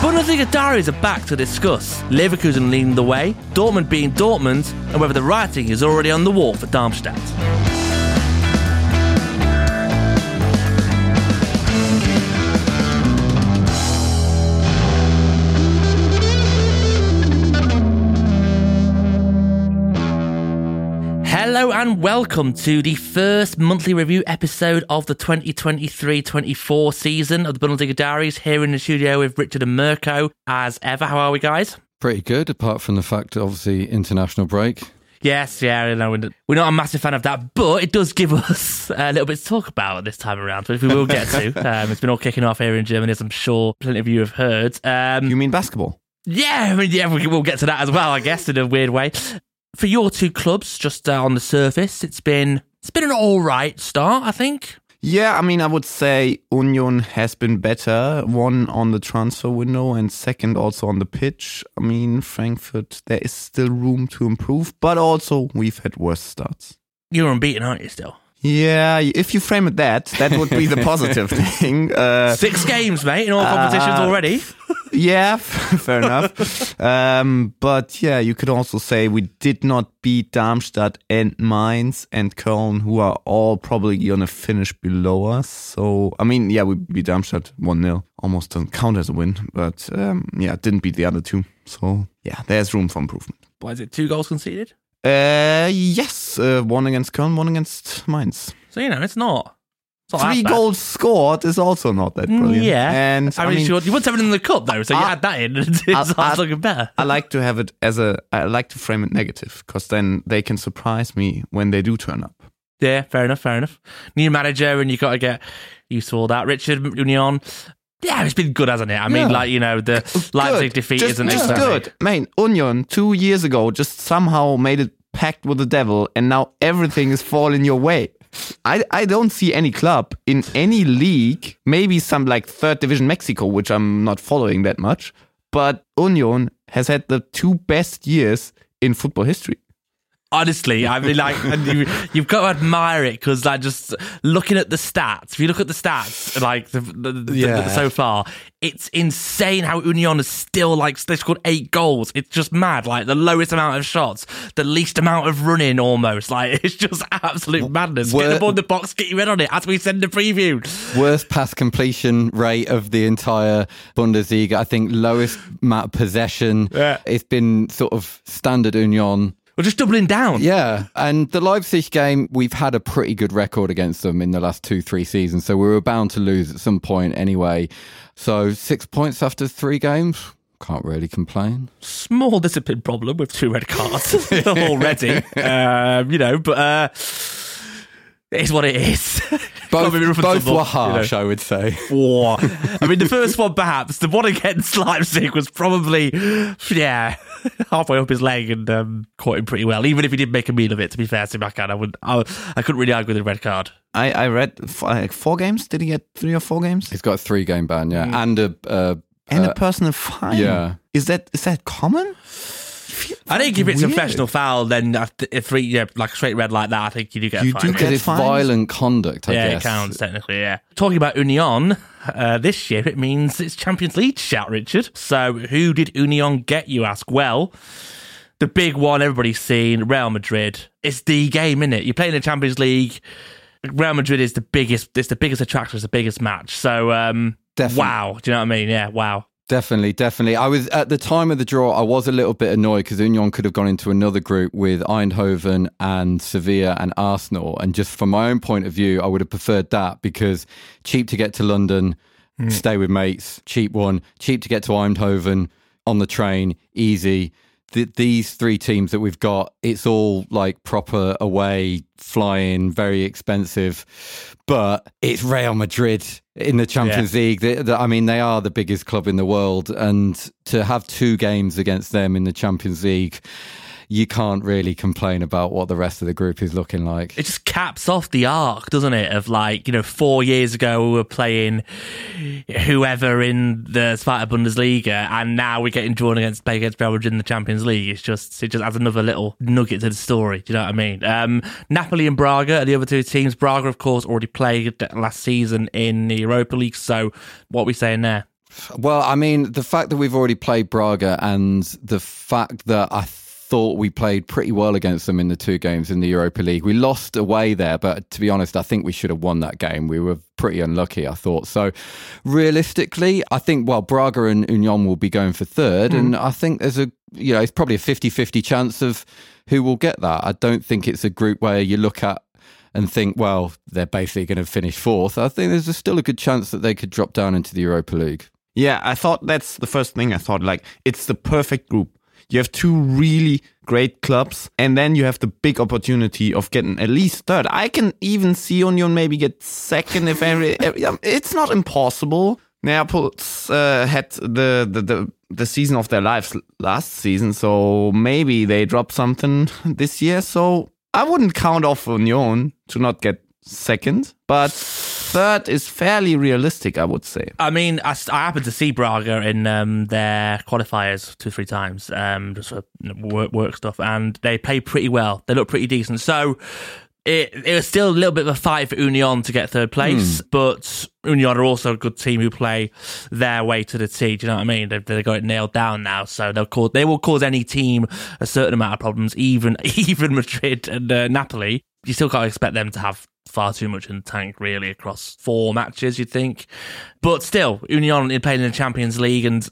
Bundesliga diaries are back to discuss Leverkusen leading the way, Dortmund being Dortmund, and whether the writing is already on the wall for Darmstadt. Hello and welcome to the first monthly review episode of the 2023-24 season of the Bundesliga Diaries here in the studio with Richard and Mirko. As ever, how are we guys? Pretty good, apart from the fact, obviously, international break. Yes, yeah, I know. We're not a massive fan of that, but it does give us a little bit to talk about this time around, which we will get to. um, it's been all kicking off here in Germany, as I'm sure plenty of you have heard. Um, You mean basketball? yeah, I mean, yeah, we'll get to that as well, I guess, in a weird way. For your two clubs, just uh, on the surface, it's been it's been an all right start, I think. Yeah, I mean, I would say Union has been better. One on the transfer window, and second also on the pitch. I mean, Frankfurt, there is still room to improve, but also we've had worse starts. You're unbeaten, aren't you? Still Yeah, if you frame it that, that would be the positive thing. Uh, six games, mate, in all competitions uh, already. yeah, fair enough. Um, but yeah, you could also say we did not beat Darmstadt and Mainz and Köln, who are all probably going to finish below us. So, I mean, yeah, we beat Darmstadt 1 0. Almost doesn't count as a win, but um, yeah, didn't beat the other two. So, yeah, there's room for improvement. Why is it two goals conceded? Uh, yes, uh, one against Köln, one against Mainz. So you know, it's not. It's not Three that bad. goals scored is also not that Mm, brilliant. Yeah, and I mean, you, you want something in the cup though, so you I- add that in. and It's I- I- looking better. I like to have it as a. I like to frame it negative because then they can surprise me when they do turn up. Yeah, fair enough, fair enough. New manager, and you got to get used to all that. Richard Union, yeah, it's been good, hasn't it? I mean, Yeah. like you know, the Leipzig Good. defeat just, isn't just exactly- good. Man, Union two years ago just somehow made a pact with the devil, and now everything is falling your way. I, I don't see any club in any league, maybe some like third division Mexico, which I'm not following that much, but Union has had the two best years in football history. Honestly, I mean, like, and you, you've got to admire it because, like, just looking at the stats. If you look at the stats, like, the, the, the- Yeah. so far, it's insane how Union is still like they scored eight goals. It's just mad. Like the lowest amount of shots, the least amount of running, almost. Like it's just absolute madness. Get the ball in the box, get your head on it, as we said in the preview. Worst pass completion rate of the entire Bundesliga. I think lowest of possession. Yeah. It's been sort of standard Union. We're just doubling down. Yeah, and the Leipzig game, we've had a pretty good record against them in the last two, three seasons, so we were bound to lose at some point anyway. So six points after three games, can't really complain. small discipline problem with two red cards already. um, you know, but uh, it is what it is. Both, Can't be rough and both tumble, were you harsh, know. I would say. War. I mean, the first one perhaps, the one against Leipzig was probably, yeah, halfway up his leg and um, caught him pretty well. Even if he did make a meal of it, to be fair to Macan, I would, I, I couldn't really argue with the red card. I, I read f- like four games. Did he get three or four games? He's got a three game ban, yeah, and a. Uh, And uh, a personal fine. yeah. Is that is that common? I think if it's a Weird. professional foul, then after, if three, yeah, like a straight red like that, I think you do get a You fine. do because it's fines? violent conduct, I yeah, guess. it counts technically. Yeah. Talking about Union uh, this year, it means it's Champions League shout, Richard. So, who did Union get? You ask. Well, the big one everybody's seen, Real Madrid. It's the game, is it? You're playing the Champions League. Real Madrid is the biggest. It's the biggest attraction. It's the biggest match. So, um, Definitely. wow. Do you know what I mean? Yeah. Wow. Definitely, definitely. I was at the time of the draw. I was a little bit annoyed because Union could have gone into another group with Eindhoven and Sevilla and Arsenal. And just from my own point of view, I would have preferred that because cheap to get to London, mm. stay with mates, cheap one. Cheap to get to Eindhoven on the train, easy. Th- these three teams that we've got, it's all like proper away flying, very expensive. But it's Real Madrid in the Champions League. They- they- I mean, they are the biggest club in the world, and to have two games against them in the Champions League, you can't really complain about what the rest of the group is looking like. It just caps off the arc, doesn't it? Of like, you know, four years ago we were playing whoever in the Sparta Bundesliga, and now we're getting drawn against play against Real Madrid in the Champions League. It's just it just adds another little nugget to the story. Do you know what I mean? Um, Napoli and Braga are the other two teams. Braga, of course, already played last season in the Europa League. So what are we saying there? Well, I mean, the fact that we've already played Braga and the fact that I thought we played pretty well against them in the two games in the Europa League. We lost away there, but to be honest, I think we should have won that game. We were pretty unlucky, I thought. So realistically, I think, well, Braga and Union will be going for third. Mm. And I think there's a, you know, it's probably a 50 50 chance of who will get that. I don't think it's a group where you look at and think, well, they're basically going to finish fourth. I think there's a, still a good chance that they could drop down into the Europa League. Yeah, I thought that's the first thing I thought. Like, it's the perfect group. You have two really great clubs, and then you have the big opportunity of getting at least third. I can even see Union maybe get second if every. It's not impossible. Naples uh, had the, the, the the season of their lives last season, so maybe they drop something this year. So I wouldn't count off Union to not get second, but third is fairly realistic, I would say. I mean, I, I happened to see Braga in um, their qualifiers two, three times, um, just for work, work stuff, and they played pretty well. They look pretty decent. So it, it was still a little bit of a fight for Union to get third place, mm. but Union are also a good team who play their way to the T. Do you know what I mean? They've, they've got it nailed down now, so they'll cause they will cause any team a certain amount of problems, even even Madrid and uh, Napoli. You still can't expect them to have far too much in the tank, really, across four matches, you'd think. But still, Union in playing in the Champions League and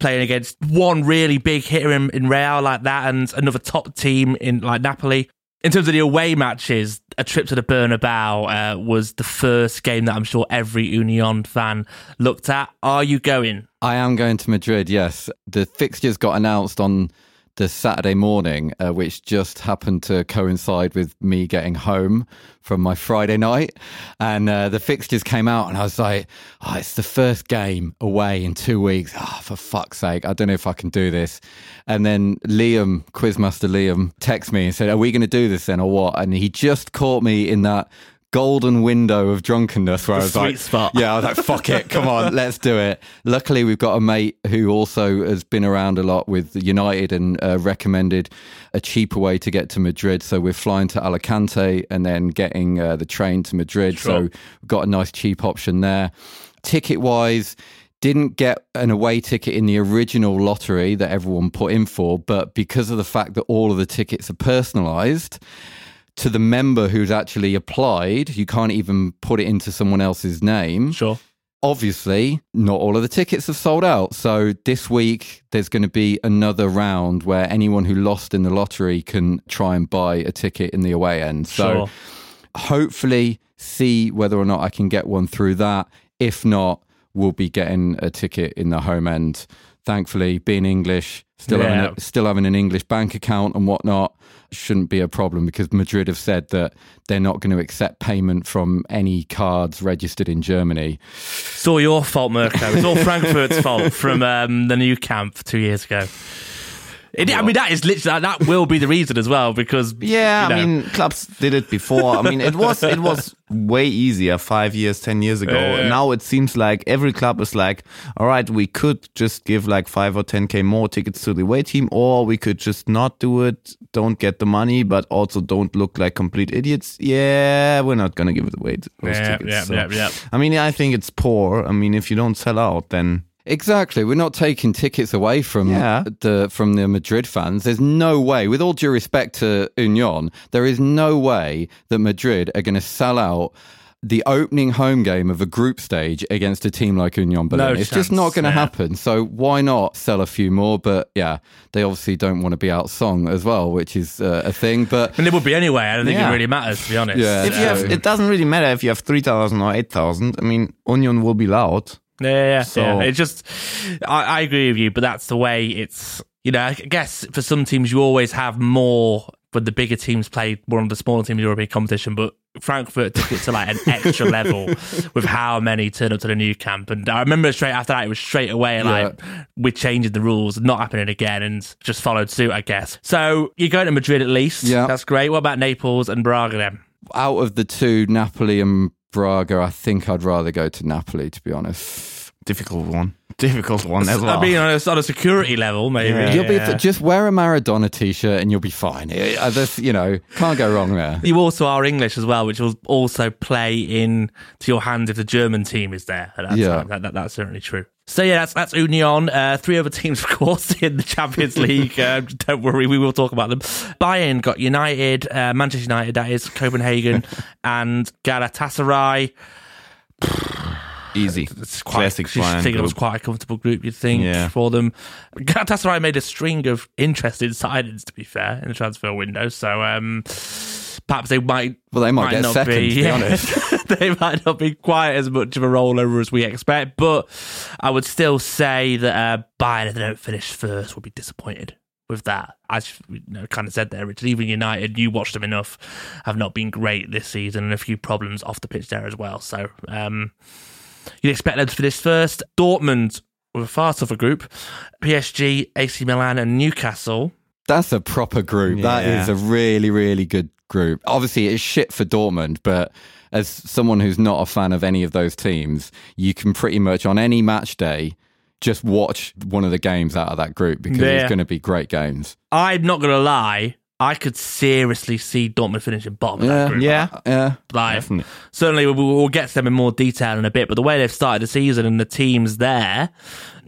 playing against one really big hitter in, in Real like that and another top team in like Napoli. In terms of the away matches, a trip to the Bernabeu uh, was the first game that I'm sure every Union fan looked at. Are you going? I am going to Madrid, yes. The fixtures got announced on the Saturday morning, uh, which just happened to coincide with me getting home from my Friday night. And uh, the fixtures came out, and I was like, oh, it's the first game away in two weeks. Oh, for fuck's sake, I don't know if I can do this. And then Liam, Quizmaster Liam, texted me and said, Are we going to do this then or what? And he just caught me in that golden window of drunkenness where the I was sweet like, spot. yeah, I was like, fuck it, come on, let's do it. Luckily, we've got a mate who also has been around a lot with United and uh, recommended a cheaper way to get to Madrid. So we're flying to Alicante and then getting uh, the train to Madrid. Sure. So we've got a nice cheap option there. Ticket wise, didn't get an away ticket in the original lottery that everyone put in for, but because of the fact that all of the tickets are personalized, to the member who's actually applied. You can't even put it into someone else's name. Sure. Obviously, not all of the tickets have sold out. So this week, there's going to be another round where anyone who lost in the lottery can try and buy a ticket in the away end. So sure. hopefully, see whether or not I can get one through that. If not, we'll be getting a ticket in the home end. Thankfully, being English, still yeah. having a, still having an English bank account and whatnot shouldn't be a problem because Madrid have said that they're not going to accept payment from any cards registered in Germany. It's all your fault, Mirko. It's all Frankfurt's fault from um, the new Camp two years ago. It, I mean, that is literally that will be the reason as well because yeah, you know. I mean, clubs did it before. I mean, it was it was way easier five years, ten years ago. Now it seems like every club is like, all right, we could just give like five or ten k more tickets to the away team, or we could just not do it, don't get the money, but also don't look like complete idiots. Yeah, we're not gonna give it away those yeah, tickets. Yeah, so, yeah, yeah. I mean, I think it's poor. I mean, if you don't sell out, then Exactly. We're not taking tickets away from yeah. the from the Madrid fans. There's no way, with all due respect to Union, there is no way that Madrid are going to sell out the opening home game of a group stage against a team like Union Berlin. No it's chance, just not going to yeah. happen. So why not sell a few more? But yeah, they obviously don't want to be outsung as well, which is uh, a thing. But and it would be anyway. I don't think Yeah. it really matters to be honest. Yeah, if you have, it doesn't really matter if you have three thousand or eight thousand. I mean, Union will be loud. Yeah, yeah, yeah. So- yeah. It just, I, I agree with you, but that's the way it's. You know, I guess for some teams you always have more when the bigger teams play one of the smaller teams in the European competition, but Frankfurt took it to like an extra level with how many turned up to the new camp. And I remember straight after that, it was straight away like we're changing the rules, not happening again, and just followed suit, I guess. So you're going to Madrid at least. Yeah. That's great. What about Naples and Braga then? out of the two, Napoli and Braga, I think I'd rather go to Napoli, to be honest. Difficult one. Difficult one as well. I mean, on a, on a security level, maybe. Yeah. You'll be Yeah. just wear a Maradona t-shirt and you'll be fine. This, you know, can't go wrong there. You also are English as well, which will also play in to your hands if the German team is there at that Yeah. time. That, that, that's certainly true. So yeah, that's that's Union. Uh, three other teams, of course, in the Champions League. Uh, don't worry, we will talk about them. Bayern got United, uh, Manchester United, that is Copenhagen, and Galatasaray. Easy. It's quite, Classic Bayern it was quite a comfortable group, you'd think, Yeah. for them. Galatasaray made a string of interesting signings, to be fair, in the transfer window. So um, perhaps they might. Well, they might get not second, be, to be yeah. honest. they might not be quite as much of a rollover as we expect, but I would still say that uh, Bayern, if they don't finish first, will be disappointed with that. As you know, kind of said there, Richard, even United, you watched them enough, have not been great this season, and a few problems off the pitch there as well. So um, you'd expect them to finish first. Dortmund with a far tougher group, PSG, AC Milan, and Newcastle. That's a proper group. That Yeah. is a really, really good group. Obviously, it's shit for Dortmund, but as someone who's not a fan of any of those teams, you can pretty much on any match day just watch one of the games out of that group because Yeah. it's going to be great games. I'm not going to lie, I could seriously see Dortmund finishing bottom of that Yeah. group. Yeah, Yeah. Like, definitely. certainly we'll, we'll get to them in more detail in a bit, but the way they've started the season and the teams there,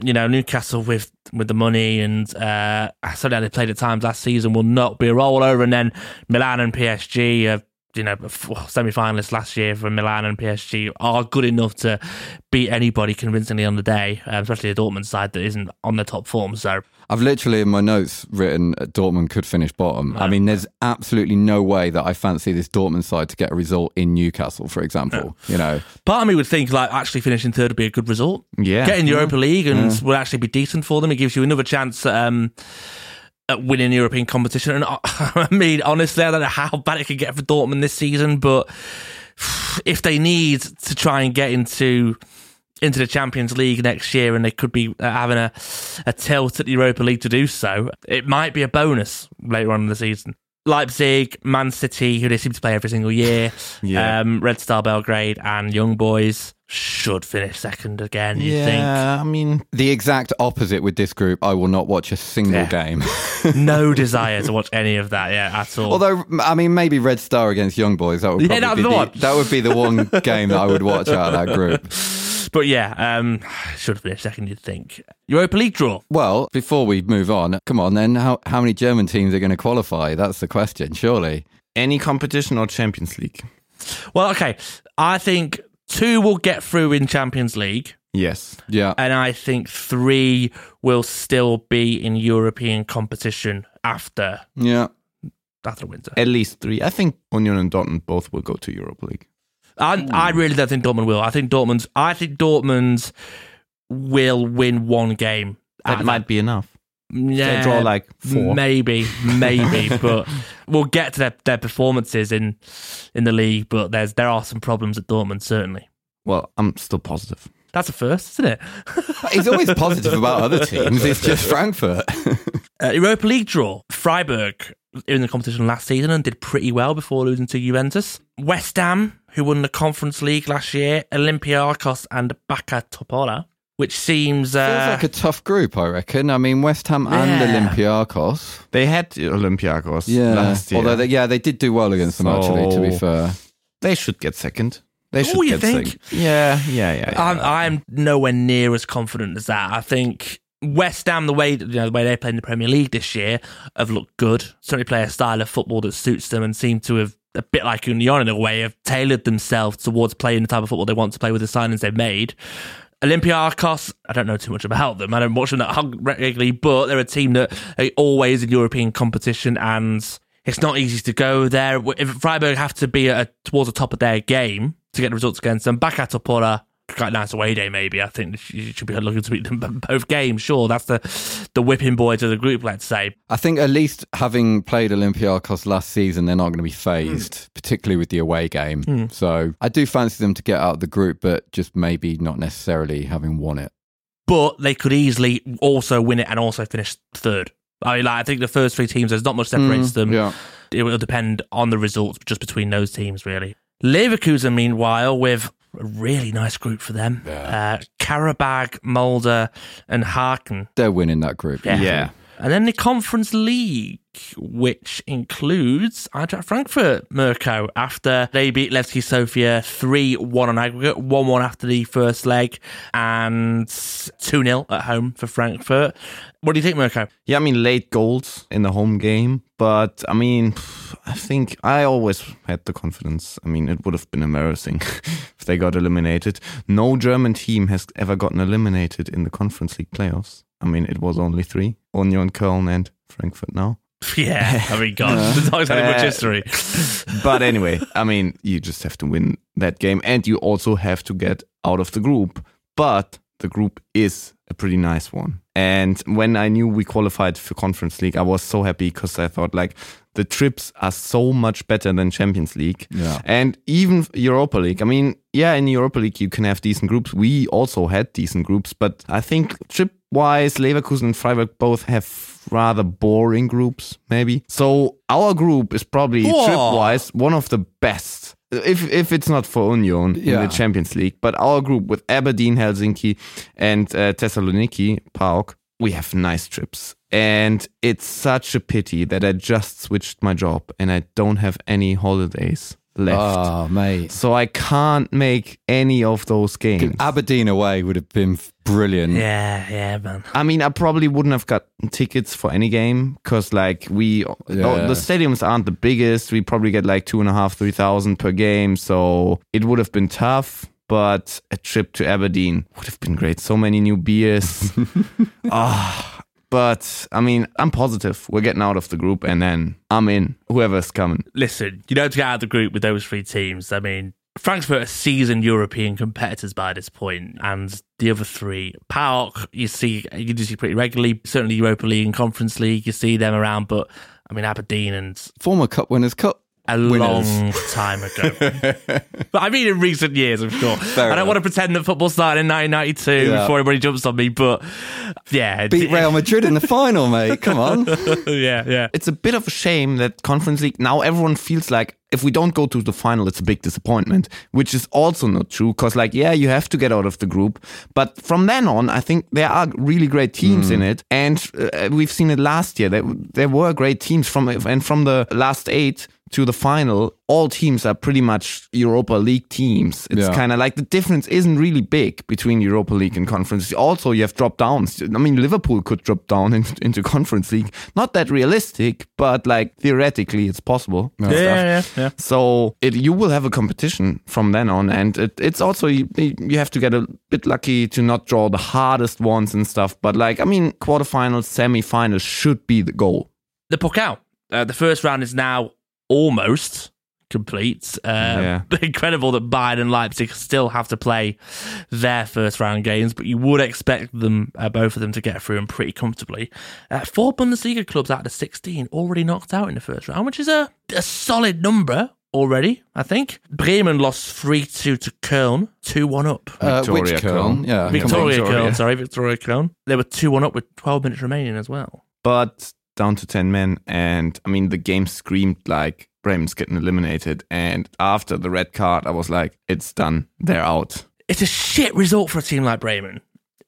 you know, Newcastle with with the money and uh, certainly how they played at times last season will not be a rollover, and then Milan and PSG are. You know, semi finalists last year for Milan and PSG are good enough to beat anybody convincingly on the day, uh, especially the Dortmund side that isn't on the top form. So, I've literally in my notes written Dortmund could finish bottom. I mean, there's absolutely no way that I fancy this Dortmund side to get a result in Newcastle, for example. You know, part of me would think like actually finishing third would be a good result. Yeah. getting Europa League and would actually be decent for them. It gives you another chance um, at winning European competition. And uh, I mean, honestly, I don't know how bad it could get for Dortmund this season, but if they need to try and get into into the Champions League next year, and they could be having a a tilt at the Europa League to do so, it might be a bonus later on in the season. Leipzig, Man City, who they seem to play every single year, Yeah. um, Red Star Belgrade, and Young Boys should finish second again. You think? Yeah, I mean, the exact opposite with this group. I will not watch a single Yeah. game. no desire to watch any of that, yeah, at all. Although, I mean, maybe Red Star against Young Boys. That would Yeah, probably that's be the the, one. that would be the one game that I would watch out of that group. But yeah, um, should finish second, you'd think. Europa League draw. Well, before we move on, come on then. How how many German teams are going to qualify? That's the question, surely. any competition or Champions League? Well, okay, I think two will get through in Champions League, Yes. Yeah. and I think three will still be in European competition after Yeah. after winter. At least three. I think Union and Dortmund both will go to Europa League. I, I really don't think Dortmund will. I think Dortmund. I think Dortmund will win one game. That might be enough. Yeah, They draw like four. Maybe, maybe, but we'll get to their, their performances in in the league. But there's there are some problems at Dortmund certainly. Well, I'm still positive. That's a first, isn't it? He's always positive about other teams. It's just Frankfurt. Uh, Europa League draw. Freiburg in the competition last season and did pretty well before losing to Juventus. West Ham, who won the Conference League last year. Olympiacos and Bačka Topola, which seems Feels uh, like a tough group, I reckon. I mean, West Ham and Yeah. Olympiacos. They had Olympiacos Yeah. last year. Although, they, yeah, they did do well against them, actually, to be fair. they should get second. They should Oh, you get think? second. Yeah, yeah, yeah. yeah. I'm, I'm nowhere near as confident as that. I think West Ham, the way you know, the way they play in the Premier League this year, have looked good. Certainly play a style of football that suits them and seem to have a bit like Union in a way, have tailored themselves towards playing the type of football they want to play with the signings they've made. Olympiacos, I don't know too much about them. I don't watch them that regularly, but they're a team that are always in European competition and it's not easy to go there. If Freiburg have to be at, towards the top of their game to get the results against them, Bačka Topola, quite a nice away day maybe. I think you should be looking to beat them both games. Sure, that's the the whipping boys of the group, let's say. I think at least having played Olympiacos last season, they're not going to be phased, hmm. particularly with the away game. Hmm. So I do fancy them to get out of the group, but just maybe not necessarily having won it. But they could easily also win it and also finish third. I mean, like, I think the first three teams, there's not much separates hmm, them. Yeah. It will depend on the results just between those teams, really. Leverkusen, meanwhile, with a really nice group for them. Uh, Qarabağ, Molde, and Häcken. They're winning that group. Yeah. yeah. And then the Conference League. Which includes Eintracht Frankfurt, Mirko, after they beat Levski Sofia 3 1 on aggregate, 1 1 after the first leg, and 2 0 at home for Frankfurt. What do you think, Mirko? Yeah, I mean, late goals in the home game. But I mean, I think I always had the confidence. I mean, it would have been embarrassing if they got eliminated. No German team has ever gotten eliminated in the Conference League playoffs. I mean, it was only three Union Köln and Frankfurt now. Yeah, I mean, God, there's not exactly much Uh, history. But anyway, I mean, you just have to win that game and you also have to get out of the group. But the group is a pretty nice one. And when I knew we qualified for Conference League, I was so happy because I thought like the trips are so much better than Champions League. Yeah. And even Europa League. I mean, yeah, in Europa League you can have decent groups. We also had decent groups, but I think trip wise, Leverkusen and Freiburg both have rather boring groups, maybe. So our group is probably Whoa. trip wise one of the best. If if it's not for Union in the Champions League, but our group with Aberdeen, Helsinki, and uh, Thessaloniki, PAOK, we have nice trips. And it's such a pity that I just switched my job and I don't have any holidays left. Oh, mate. So I can't make any of those games. Aberdeen away would have been brilliant. Yeah, yeah, man. I mean, I probably wouldn't have got tickets for any game because, like, we Yeah. the stadiums aren't the biggest. We probably get like two and a half, three thousand per game, so it would have been tough. But a trip to Aberdeen would have been great. So many new beers. Ah, but I mean, I'm positive we're getting out of the group, and then I'm in. Whoever's coming. Listen, you don't get out of the group with those three teams. I mean, Frankfurt are seasoned European competitors by this point, and the other three, PAOK, you see, you do see pretty regularly. Certainly, Europa League and Conference League, you see them around. But I mean, Aberdeen and Former Cup Winners' Cup. A Winners. long time ago. but I mean, in recent years, I'm sure. I don't enough. want to pretend that football started in 1992 Yeah. before everybody jumps on me, but yeah, Beat Real Madrid in the final, mate. Come on. yeah, yeah. it's a bit of a shame that Conference League now everyone feels like if we don't go to the final, it's a big disappointment, which is also not true. Because, like, yeah, you have to get out of the group, but from then on, I think there are really great teams in it, and uh, we've seen it last year. There, there were great teams from and from the last eight to the final, all teams are pretty much Europa League teams. It's Yeah. kind of like the difference isn't really big between Europa League and Conference. Also, you have drop downs. I mean, Liverpool could drop down in, into Conference League. Not that realistic, but like theoretically, it's possible. Yeah, yeah, yeah. So it, you will have a competition from then on, and it, it's also you, you have to get a bit lucky to not draw the hardest ones and stuff. But like, I mean, quarterfinals, semifinals should be the goal. the Pokal. Uh, the first round is now almost complete. Uh, Yeah. Incredible that Bayern and Leipzig still have to play their first round games, but you would expect them, uh, both of them, to get through and pretty comfortably. Uh, four Bundesliga clubs out of 16 already knocked out in the first round, which is a, a solid number already, I think. Bremen lost 3 2 to Köln, 2 1 up. Uh, which Viktoria Köln? Köln. Yeah. Viktoria Viktoria. Köln, sorry, Viktoria Köln. They were 2 1 up with 12 minutes remaining as well. but down to 10 men. And I mean, the game screamed like Bremen's getting eliminated. And after the red card, I was like, it's done. They're out. it's a shit result for a team like Bremen.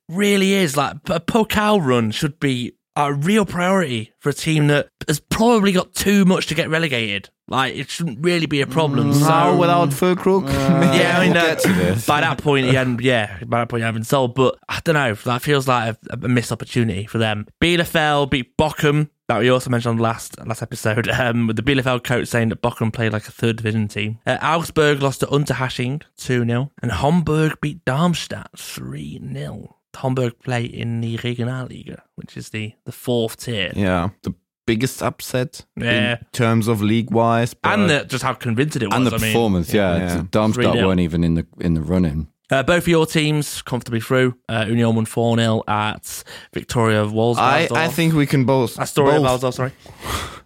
Really is. Like a Pokal run should be a real priority for a team that has probably got too much to get relegated. Like it shouldn't really be a problem. Now so without Füllkrug. yeah, I mean, we'll uh, get to this. by that point, he hadn't, yeah, by that point, he hadn't been sold. But I don't know. That feels like a, a missed opportunity for them. Bielefeld beat Bochum. That we also mentioned on the last last episode. Um, with the Bielefeld coach saying that Bochum played like a third division team. Uh, Augsburg lost to Unterhaching 2 0. And Homburg beat Darmstadt 3 0. Homburg play in the Regionalliga, which is the, the fourth tier. yeah. The biggest upset Yeah. in terms of league wise. And the, just how convincing it was. And the I mean, performance, yeah. Yeah. Darmstadt weren't even in the in the running. Uh, both of your teams comfortably through. Uh, Union won 4 0 at Victoria Walls. I, I think we can both. Astoria both Walldorf, sorry.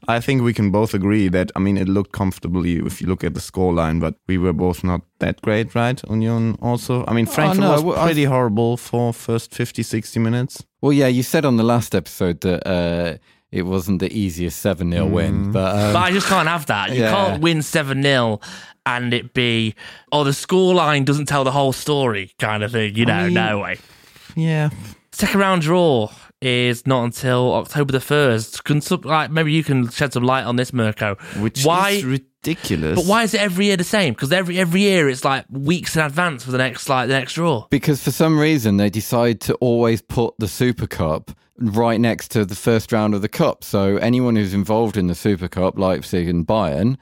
I think we can both agree that I mean it looked comfortably if you look at the scoreline, but we were both not that great, right? Union also. I mean Frankfurt no, was well, I- pretty horrible for first 50, 60 minutes. Well, yeah, you said on the last episode that uh, it wasn't the easiest 7 0 win. But, um, But I just can't have that. You Yeah. can't win 7 0 and it be, oh, the scoreline doesn't tell the whole story kind of thing. You know, mean- no way. Yeah. Second round draw. is not until October the first. Can some, like maybe you can shed some light on this, Mirko? Which why? Is ridiculous. but why is it every year the same? Because every every year it's like weeks in advance for the next like the next draw. Because for some reason they decide to always put the Super Cup right next to the first round of the Cup. So anyone who's involved in the Super Cup, Leipzig and Bayern,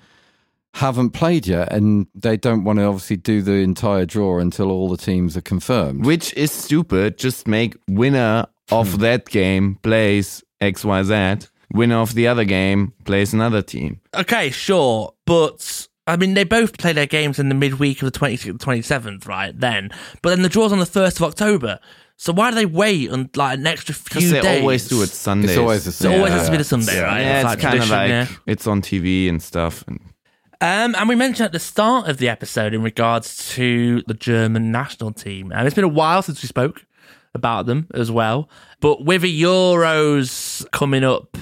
haven't played yet, and they don't want to obviously do the entire draw until all the teams are confirmed. Which is stupid. Just make winner of Hmm. that game plays XYZ. Winner of the other game plays another team. Okay, sure, but I mean they both play their games in the midweek of the 26th, 27th, right? Then, but then the draw's on the first of October. So why do they wait on like an extra few Because they days? always do it Sundays. It's always the So it always has to be the Sunday, right? Yeah, it's, like kind of like yeah. it's on TV and stuff. And Um, and we mentioned at the start of the episode in regards to the German national team. And it's been a while since we spoke about them as well. But with the Euros coming up,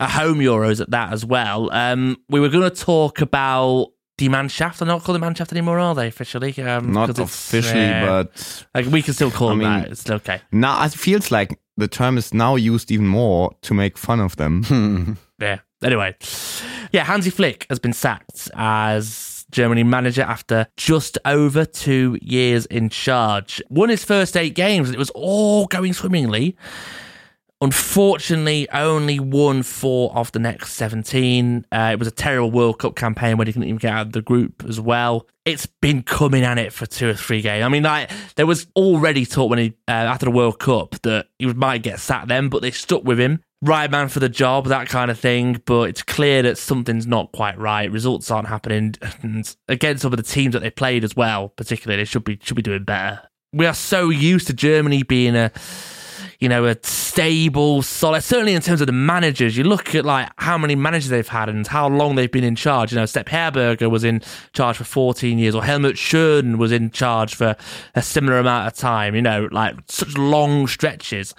a home Euros at that as well, um, we were going to talk about the Mannschaft. They're not called the Mannschaft anymore, are they, officially? Um, not officially, uh, but Like, we can still call I them mean- that. It's okay. now it feels like the term is now used even more to make fun of them. Yeah. Anyway, yeah, Hansi Flick has been sacked as Germany manager after just over two years in charge. Won his first eight games, and it was all going swimmingly. Unfortunately, only won four of the next 17. Uh, it was a terrible World Cup campaign where he couldn't even get out of the group as well. It's been coming at it for two or three games. I mean, like, there was already talk when he, uh, after the World Cup, that he might get sacked then, but they stuck with him. Right man for the job, that kind of thing. But it's clear that something's not quite right. Results aren't happening. And against some of the teams that they played as well, particularly, they should be should be doing better. We are so used to Germany being a you know, a stable, solid. Certainly in terms of the managers, you look at like how many managers they've had and how long they've been in charge. You know, Sepp Herberger was in charge for 14 years, or Helmut Schön was in charge for a similar amount of time. You know, like such long stretches.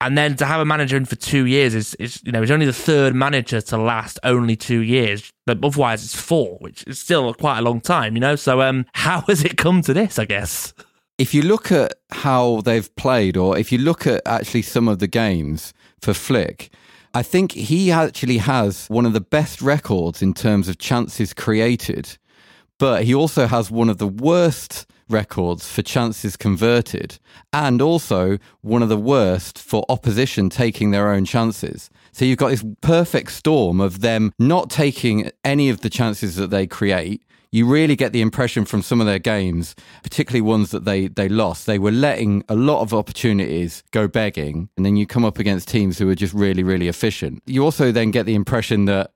And then to have a manager in for two years is, is you know, he's only the third manager to last only two years. But otherwise, it's four, which is still quite a long time. You know, so um, how has it come to this? I guess. if you look at how they've played, or if you look at actually some of the games for Flick, I think he actually has one of the best records in terms of chances created, but he also has one of the worst records for chances converted, and also one of the worst for opposition taking their own chances. So you've got this perfect storm of them not taking any of the chances that they create you really get the impression from some of their games, particularly ones that they they lost, they were letting a lot of opportunities go begging, and then you come up against teams who are just really really efficient. You also then get the impression that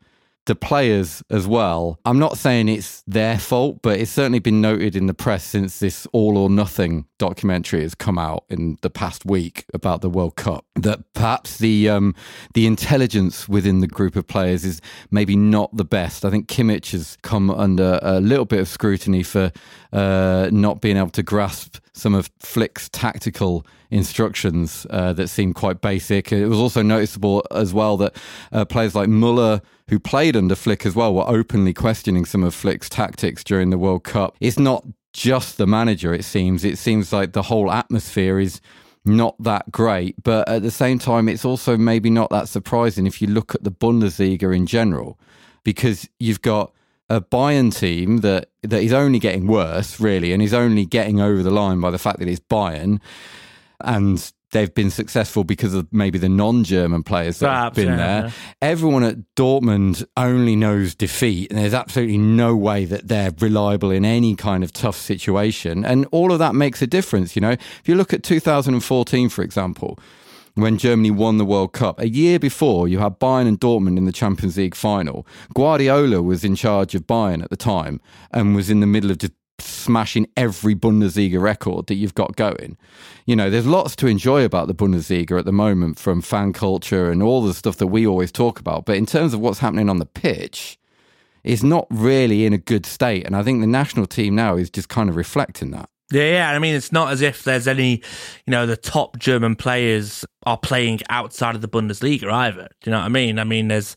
the players as well. I'm not saying it's their fault, but it's certainly been noted in the press since this All or Nothing documentary has come out in the past week about the World Cup that perhaps the um, the intelligence within the group of players is maybe not the best. I think Kimmich has come under a little bit of scrutiny for uh, not being able to grasp some of Flick's tactical instructions uh, that seemed quite basic. It was also noticeable as well that uh, players like Muller, who played under Flick as well, were openly questioning some of Flick's tactics during the World Cup. It's not just the manager, it seems. It seems like the whole atmosphere is not that great. But at the same time, it's also maybe not that surprising if you look at the Bundesliga in general, because you've got a Bayern team that that is only getting worse, really, and is only getting over the line by the fact that it's Bayern, and they've been successful because of maybe the non-German players that Perhaps, have been yeah, there. yeah. Everyone at Dortmund only knows defeat, and there's absolutely no way that they're reliable in any kind of tough situation. And all of that makes a difference. You know, if you look at 2014, for example when Germany won the World Cup. A year before, you had Bayern and Dortmund in the Champions League final. Guardiola was in charge of Bayern at the time and was in the middle of just smashing every Bundesliga record that you've got going. You know, there's lots to enjoy about the Bundesliga at the moment from fan culture and all the stuff that we always talk about. But in terms of what's happening on the pitch, it's not really in a good state. And I think the national team now is just kind of reflecting that. Yeah, yeah. I mean, it's not as if there's any, you know, the top German players are playing outside of the Bundesliga either. Do you know what I mean? I mean, there's,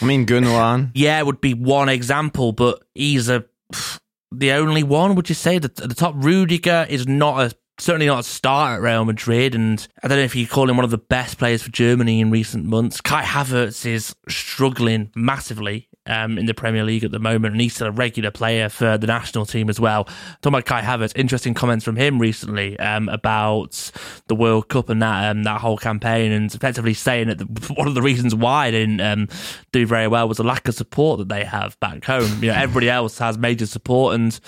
I mean, Gundogan. yeah, would be one example, but he's a the only one. Would you say that the top Rudiger is not a certainly not a start at Real Madrid. And I don't know if you call him one of the best players for Germany in recent months. Kai Havertz is struggling massively um, in the Premier League at the moment, and he's still a regular player for the national team as well. Talking about Kai Havertz, interesting comments from him recently um, about the World Cup and that um, that whole campaign, and effectively saying that the, one of the reasons why they didn't um, do very well was the lack of support that they have back home. You know, everybody else has major support, and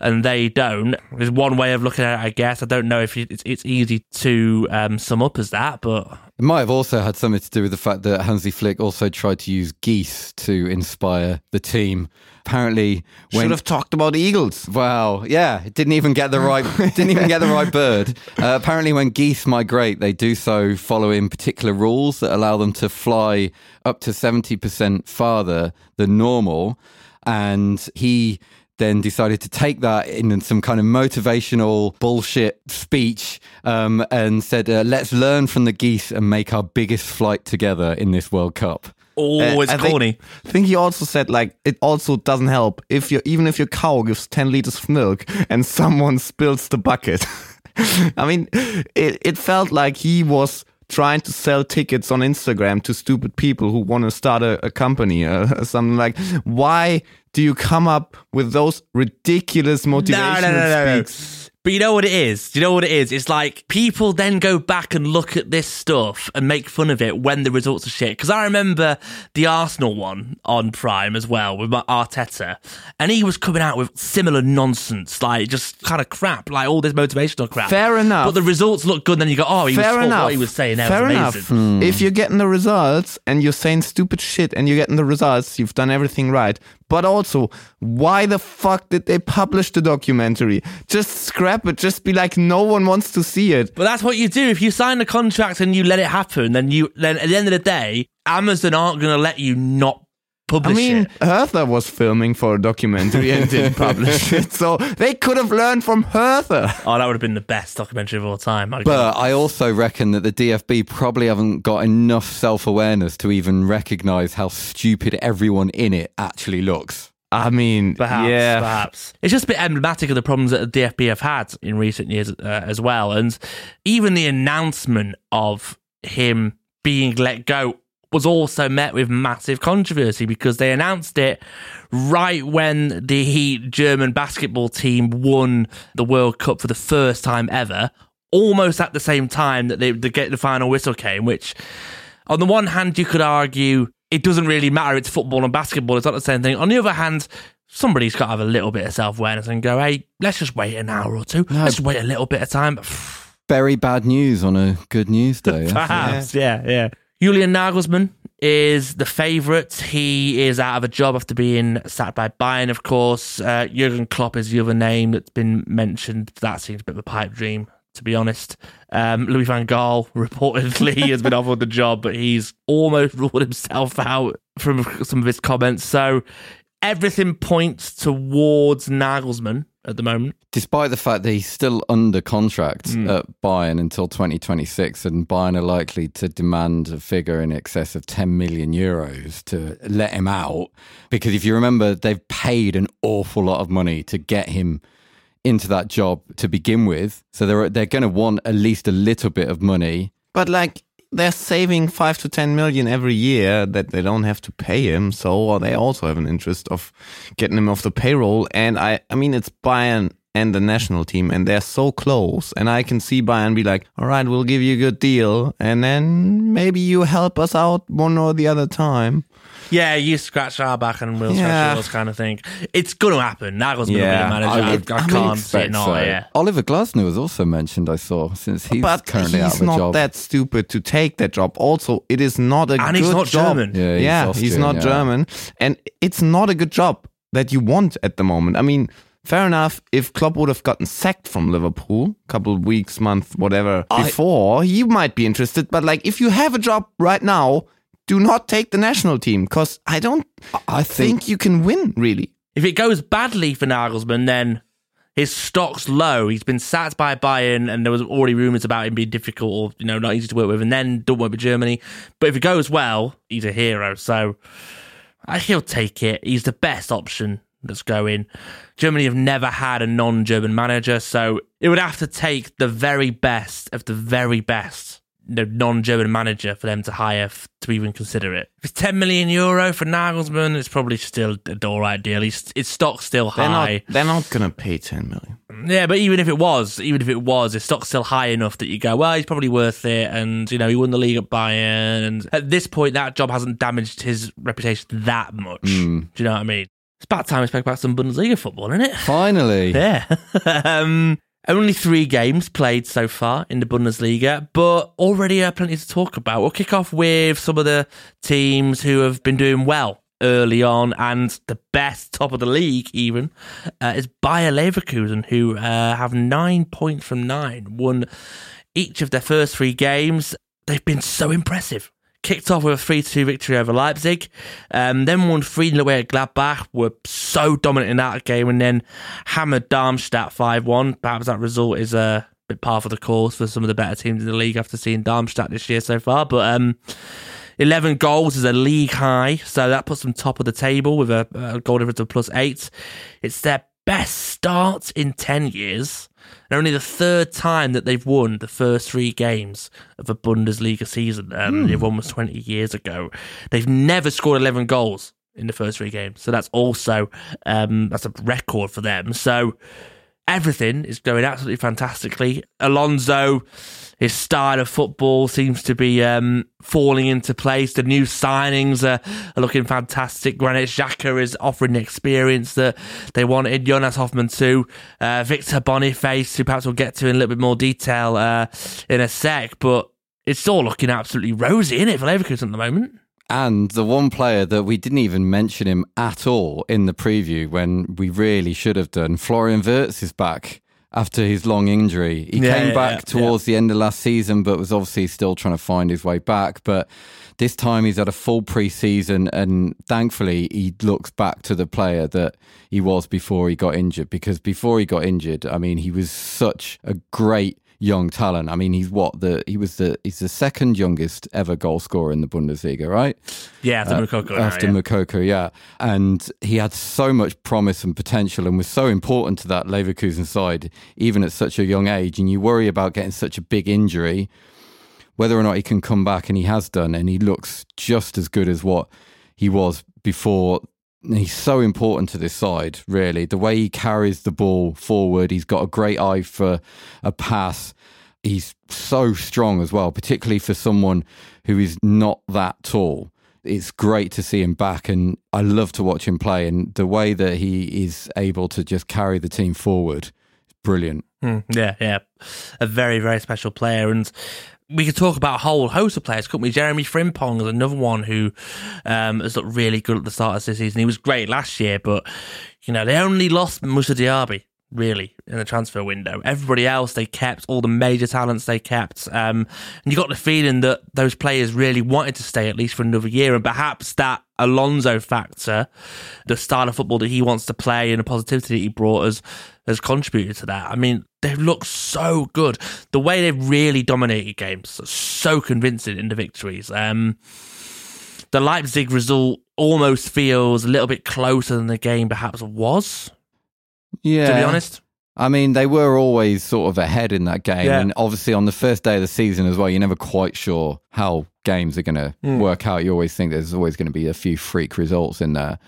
and they don't. There's one way of looking at it, I guess. I don't know if it's, it's easy to um, sum up as that, but it might have also had something to do with the fact that Hansi Flick also tried to use geese to inspire the team. Apparently, when, should have talked about eagles. Well, yeah, didn't even get the right didn't even get the right bird. Uh, apparently, when geese migrate, they do so following particular rules that allow them to fly up to seventy percent farther than normal. And he then decided to take that in some kind of motivational bullshit speech um, and said, uh, let's learn from the geese and make our biggest flight together in this World Cup. Oh, it's uh, corny. Think, I think he also said like it also doesn't help if you even if your cow gives ten liters of milk and someone spills the bucket. I mean, it it felt like he was trying to sell tickets on Instagram to stupid people who want to start a, a company or uh, something like. Why do you come up with those ridiculous motivational no, no, no, speaks? But you know what it is? Do you know what it is? It's like people then go back and look at this stuff and make fun of it when the results are shit. Because I remember the Arsenal one on Prime as well with Arteta, and he was coming out with similar nonsense, like just kind of crap, like all this motivational crap. Fair enough. But the results look good, and then you go, oh, he Fair was enough. what he was saying. That Fair was enough. Hmm. If you're getting the results and you're saying stupid shit and you're getting the results, you've done everything right. But also, why the fuck did they publish the documentary? Just scrap it. Just be like, no one wants to see it. But that's what you do. If you sign the contract and you let it happen, then you then at the end of the day, Amazon aren't going to let you not publish I mean, it. Hertha was filming for a documentary and didn't publish it, so they could have learned from Hertha. Oh, that would have been the best documentary of all time. I but I also reckon that the DFB probably haven't got enough self awareness to even recognise how stupid everyone in it actually looks. I mean, perhaps, yeah. perhaps. It's just a bit emblematic of the problems that the DFB have had in recent years uh, as well. And even the announcement of him being let go was also met with massive controversy because they announced it right when the German basketball team won the World Cup for the first time ever, almost at the same time that they, they get the final whistle came, which on the one hand you could argue it doesn't really matter, it's football and basketball, it's not the same thing. On the other hand, somebody's got to have a little bit of self awareness and go, hey, let's just wait an hour or two. No. Let's wait a little bit of time. Very bad news on a good news day. Perhaps, yeah, yeah. Julian Nagelsmann is the favourite. He is out of a job after being sacked by Bayern, of course. Uh, Jurgen Klopp is the other name that's been mentioned. That seems a bit of a pipe dream, to be honest. Um, Louis van Gaal reportedly has been offered the job, but he's almost ruled himself out from some of his comments. So everything points towards Nagelsmann at the moment. Despite the fact that he's still under contract mm. at Bayern until 2026, and Bayern are likely to demand a figure in excess of 10 million euros to let him out. Because if you remember, they've paid an awful lot of money to get him into that job to begin with. So they're, they're going to want at least a little bit of money. But like, they're saving five to ten million every year that they don't have to pay him. So they also have an interest of getting him off the payroll. And I, I mean, it's Bayern and the national team, and they're so close. And I can see Bayern be like, "All right, we'll give you a good deal, and then maybe you help us out one or the other time." Yeah, you scratch our back and we'll yeah. scratch yours, kind of thing. It's going to happen. Nagel's going yeah. to be the manager. I, I, I can't see it not. So. Yeah. Oliver Glasner was also mentioned. I saw since he's but currently he's out of a not job. that stupid to take that job. Also, it is not a and good he's not job. German. Yeah, he's, yeah, Austrian, he's not yeah. German, and it's not a good job that you want at the moment. I mean. Fair enough. If Klopp would have gotten sacked from Liverpool a couple of weeks, month, whatever before, he might be interested. But like, if you have a job right now, do not take the national team because I don't I think, think you can win, really. If it goes badly for Nagelsmann, then his stock's low. He's been sacked by Bayern, and there was already rumours about him being difficult or you know not easy to work with, and then don't work with Germany. But if it goes well, he's a hero. So I he'll take it. He's the best option that's going. Germany have never had a non German manager, so it would have to take the very best of the very best you know, non-German manager for them to hire f- to even consider it. If it's 10 million euro for Nagelsmann, it's probably still an all right deal. He's, his stock's still They're not. high. They're not gonna pay ten million. Yeah, but even if it was, even if it was, his stock's still high enough that you go, well, he's probably worth it. And, you know, he won the league at Bayern. And at this point, that job hasn't damaged his reputation that much. Do you know what I mean? It's about time we spoke about some Bundesliga football, isn't it? Finally. Yeah. um, only three games played so far in the Bundesliga, but already uh, plenty to talk about. We'll kick off with some of the teams who have been doing well early on, and the best top of the league even uh, is Bayer Leverkusen, who uh, have nine points from nine, won each of their first three games. They've been so impressive. Kicked off with a 3 2 victory over Leipzig, um, then won 3 0 away at Gladbach, were so dominant in that game, and then hammered Darmstadt 5 1. Perhaps that result is a bit par for the course for some of the better teams in the league after seeing Darmstadt this year so far. But um, 11 goals is a league high, so that puts them top of the table with a, a goal difference of plus 8. It's their best start in 10 years. And only the third time that they've won the first three games of a Bundesliga season. Um, They've won was 20 years ago. They've never scored 11 goals in the first three games. So that's also um, that's a record for them. So everything is going absolutely fantastically. Alonso, his style of football seems to be um, falling into place. The new signings are, are looking fantastic. Granit Xhaka is offering the experience that they wanted. Jonas Hofmann too. Uh, Victor Boniface, who perhaps we'll get to in a little bit more detail uh, in a sec. But it's all looking absolutely rosy, isn't it, for Leverkusen at the moment? And the one player that we didn't even mention him at all in the preview when we really should have done, Florian Wirtz is back after his long injury. He Yeah, came yeah, back yeah, towards the end of last season, but was obviously still trying to find his way back. But this time he's had a full preseason, and thankfully he looks back to the player that he was before he got injured. Because before he got injured, I mean, he was such a great young talent. I mean, he's what the he was the he's the second youngest ever goal scorer in the Bundesliga, right? Yeah, after uh, Moukoko. now, after yeah. Moukoko, yeah. And he had so much promise and potential and was so important to that Leverkusen side, even at such a young age. And you worry about getting such a big injury, whether or not he can come back, and he has done, and he looks just as good as what he was before. He's so important to this side, really. The way he carries the ball forward, he's got a great eye for a pass. He's so strong as well, particularly for someone who is not that tall it's great to see him back and I love to watch him play and the way that he is able to just carry the team forward brilliant. Hmm, yeah, yeah. A very, very special player. And we could talk about a whole host of players, couldn't we? Jeremy Frimpong is another one who um, has looked really good at the start of this season. He was great last year, but, you know, they only lost Moussa Diaby. Really, in the transfer window, everybody else they kept, all the major talents they kept, um, and you got the feeling that those players really wanted to stay at least for another year, and perhaps that Alonso factor, the style of football that he wants to play, and the positivity that he brought us, has contributed to that. I mean, they look so good. The way they've really dominated games, so convincing in the victories. Um, the Leipzig result almost feels a little bit closer than the game perhaps was. Yeah. To be honest, I mean, they were always sort of ahead in that game. Yeah. And obviously, on the first day of the season as well, you're never quite sure how games are going to Hmm. work out. You always think there's always going to be a few freak results in there.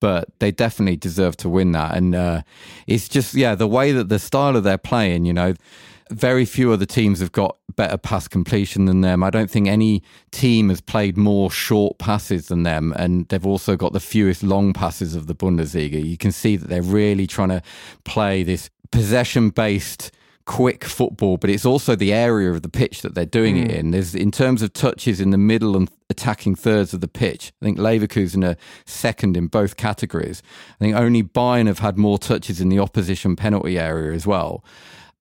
But they definitely deserve to win that. And uh, it's just, yeah, the way that the style of their playing, you know, very few other teams have got better pass completion than them. I don't think any team has played more short passes than them, and they've also got the fewest long passes of the Bundesliga. You can see that they're really trying to play this possession based quick football, but it's also the area of the pitch that they're doing it mm. in. There's in terms of touches in the middle and attacking thirds of the pitch. I think Leverkusen are second in both categories. I think only Bayern have had more touches in the opposition penalty area as well.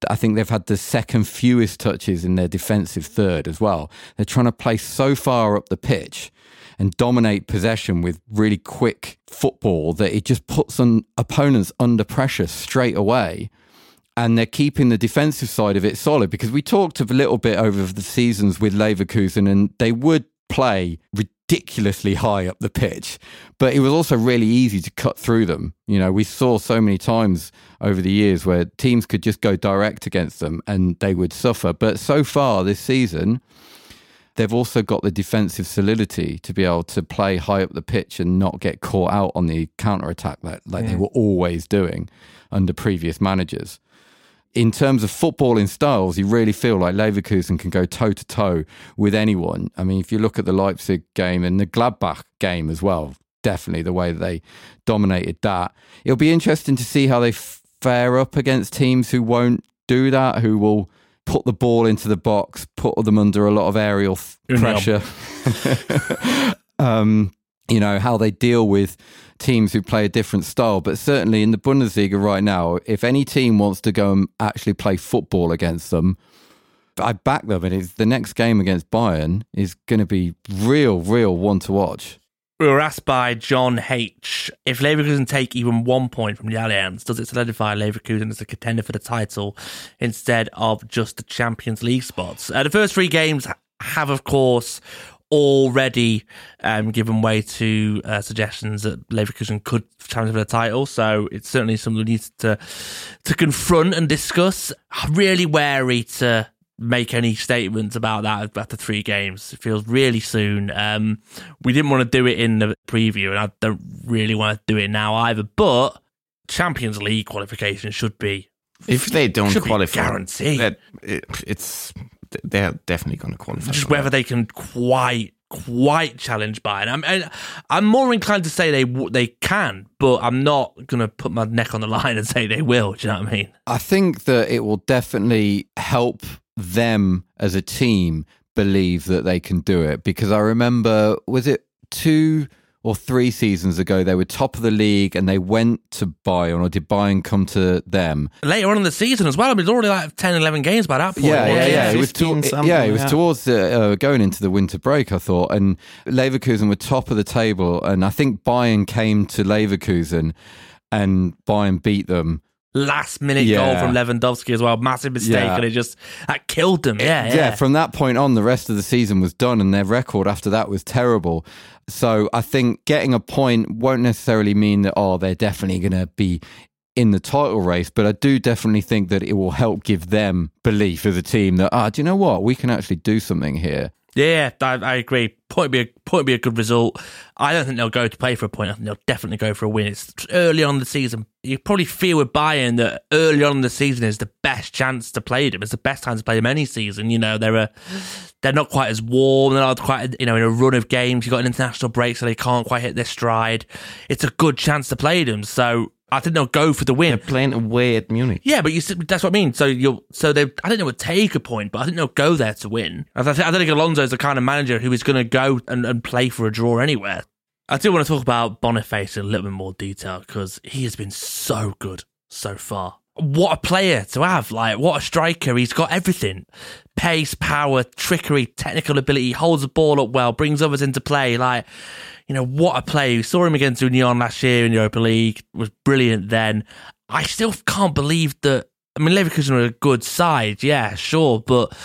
I think they've had the second fewest touches in their defensive third as well. They're trying to play so far up the pitch and dominate possession with really quick football that it just puts on opponents under pressure straight away. And they're keeping the defensive side of it solid because we talked a little bit over the seasons with Leverkusen and they would play ridiculously high up the pitch, but it was also really easy to cut through them. You know, we saw so many times over the years where teams could just go direct against them and they would suffer. But so far this season, they've also got the defensive solidity to be able to play high up the pitch and not get caught out on the counter attack like, like yeah. they were always doing under previous managers in terms of footballing styles, you really feel like Leverkusen can go toe to toe with anyone. I mean, if you look at the Leipzig game and the Gladbach game as well, definitely the way that they dominated that. It'll be interesting to see how they fare up against teams who won't do that, who will put the ball into the box, put them under a lot of aerial pressure. um, you know, how they deal with teams who play a different style. But certainly in the Bundesliga right now, if any team wants to go and actually play football against them, I back them. And it's the next game against Bayern is going to be real, real one to watch. We were asked by John H. If Leverkusen take even one point from the Allianz, does it solidify Leverkusen as a contender for the title instead of just the Champions League spots? Uh, the first three games have, of course, already um, given way to uh, suggestions that Leverkusen could challenge for the title. So it's certainly something we need to to confront and discuss. I'm really wary to make any statements about that after three games. It feels really soon. Um, we didn't want to do it in the preview, and I don't really want to do it now either. But Champions League qualification should be if they don't qualify, guarantee that it, it's they're definitely going to qualify. Just whether they can quite quite challenge Bayern. I'm I'm more inclined to say they they can, but I'm not going to put my neck on the line and say they will. Do you know what I mean? I think that it will definitely help them as a team believe that they can do it because I remember was it two or three seasons ago, they were top of the league and they went to Bayern, or did Bayern come to them? Later on in the season as well. I mean, it's already like 10, 11 games by that point. Yeah, yeah, yeah. yeah. It was, to, yeah, it was yeah. towards the, uh, going into the winter break, I thought. And Leverkusen were top of the table. And I think Bayern came to Leverkusen and Bayern beat them last minute yeah. goal from Lewandowski as well. Massive mistake, yeah. and it just that killed them. Yeah, yeah, yeah. From that point on, the rest of the season was done, and their record after that was terrible. So I think getting a point won't necessarily mean that oh they're definitely going to be in the title race, but I do definitely think that it will help give them belief as a team that ah, do you know what we can actually do something here. Yeah, I, I agree. Point be a point be a good result. I don't think they'll go to play for a point. I think they'll definitely go for a win. It's early on the season. You probably feel with Bayern that early on in the season is the best chance to play them. It's the best time to play them any season. You know, they're a, they're not quite as warm. They're not quite you know in a run of games. You have got an international break, so they can't quite hit their stride. It's a good chance to play them. So I think they'll go for the win. They're playing away at Munich. Yeah, but you that's what I mean. So you'll so they I don't know would take a point, but I think they'll go there to win. I, th- I don't think is the kind of manager who is going to go and, and play for a draw anywhere. I do want to talk about Boniface in a little bit more detail because he has been so good so far. What a player to have! Like what a striker! He's got everything: pace, power, trickery, technical ability. Holds the ball up well, brings others into play. Like you know, what a play. We saw him against Union last year in the Europa League, was brilliant then. I still can't believe that. I mean, Leverkusen are a good side, yeah, sure, but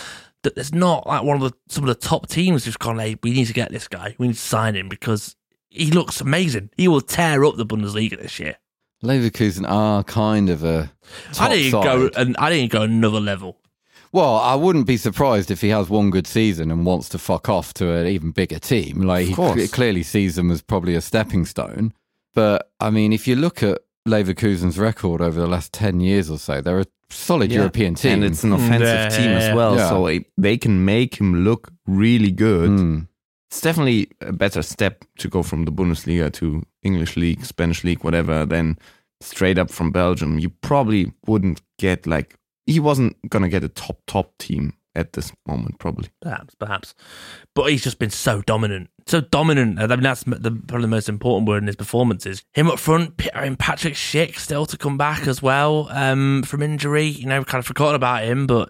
that there's not like one of the some of the top teams who've gone, hey, we need to get this guy, we need to sign him because he looks amazing. He will tear up the Bundesliga this year. Leverkusen are kind of a. I didn't side. go, and I didn't go another level. Well, I wouldn't be surprised if he has one good season and wants to fuck off to an even bigger team. Like he cl- clearly sees them as probably a stepping stone. But I mean, if you look at Leverkusen's record over the last ten years or so, they're a solid yeah. European team, and it's an offensive yeah, team yeah, as well. So it, they can make him look really good. Mm. It's definitely a better step to go from the Bundesliga to English league, Spanish league, whatever, than straight up from Belgium. You probably wouldn't get like he wasn't going to get a top top team at this moment, probably. Perhaps, perhaps, but he's just been so dominant, so dominant. I mean, that's the, probably the most important word in his performances. Him up front, mean, Patrick Schick still to come back as well um, from injury. You know, kind of forgotten about him, but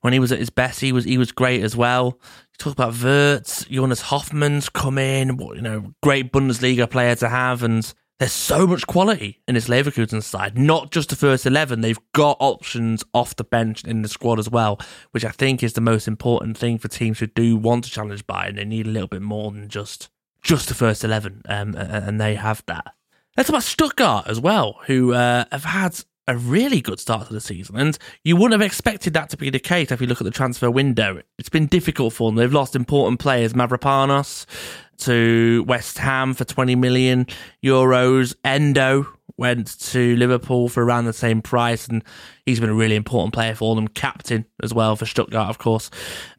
when he was at his best, he was he was great as well. You talk about Wirtz, Jonas Hofmann's come in, you know, great Bundesliga player to have, and there's so much quality in this Leverkusen side. Not just the first 11, they've got options off the bench in the squad as well, which I think is the most important thing for teams who do want to challenge Bayern. They need a little bit more than just just the first 11, um, and they have that. Let's talk about Stuttgart as well, who uh, have had a really good start to the season. And you wouldn't have expected that to be the case if you look at the transfer window. It's been difficult for them. They've lost important players, Mavropanos to West Ham for 20 million euros. Endo went to Liverpool for around the same price, and he's been a really important player for them. Captain as well for Stuttgart, of course.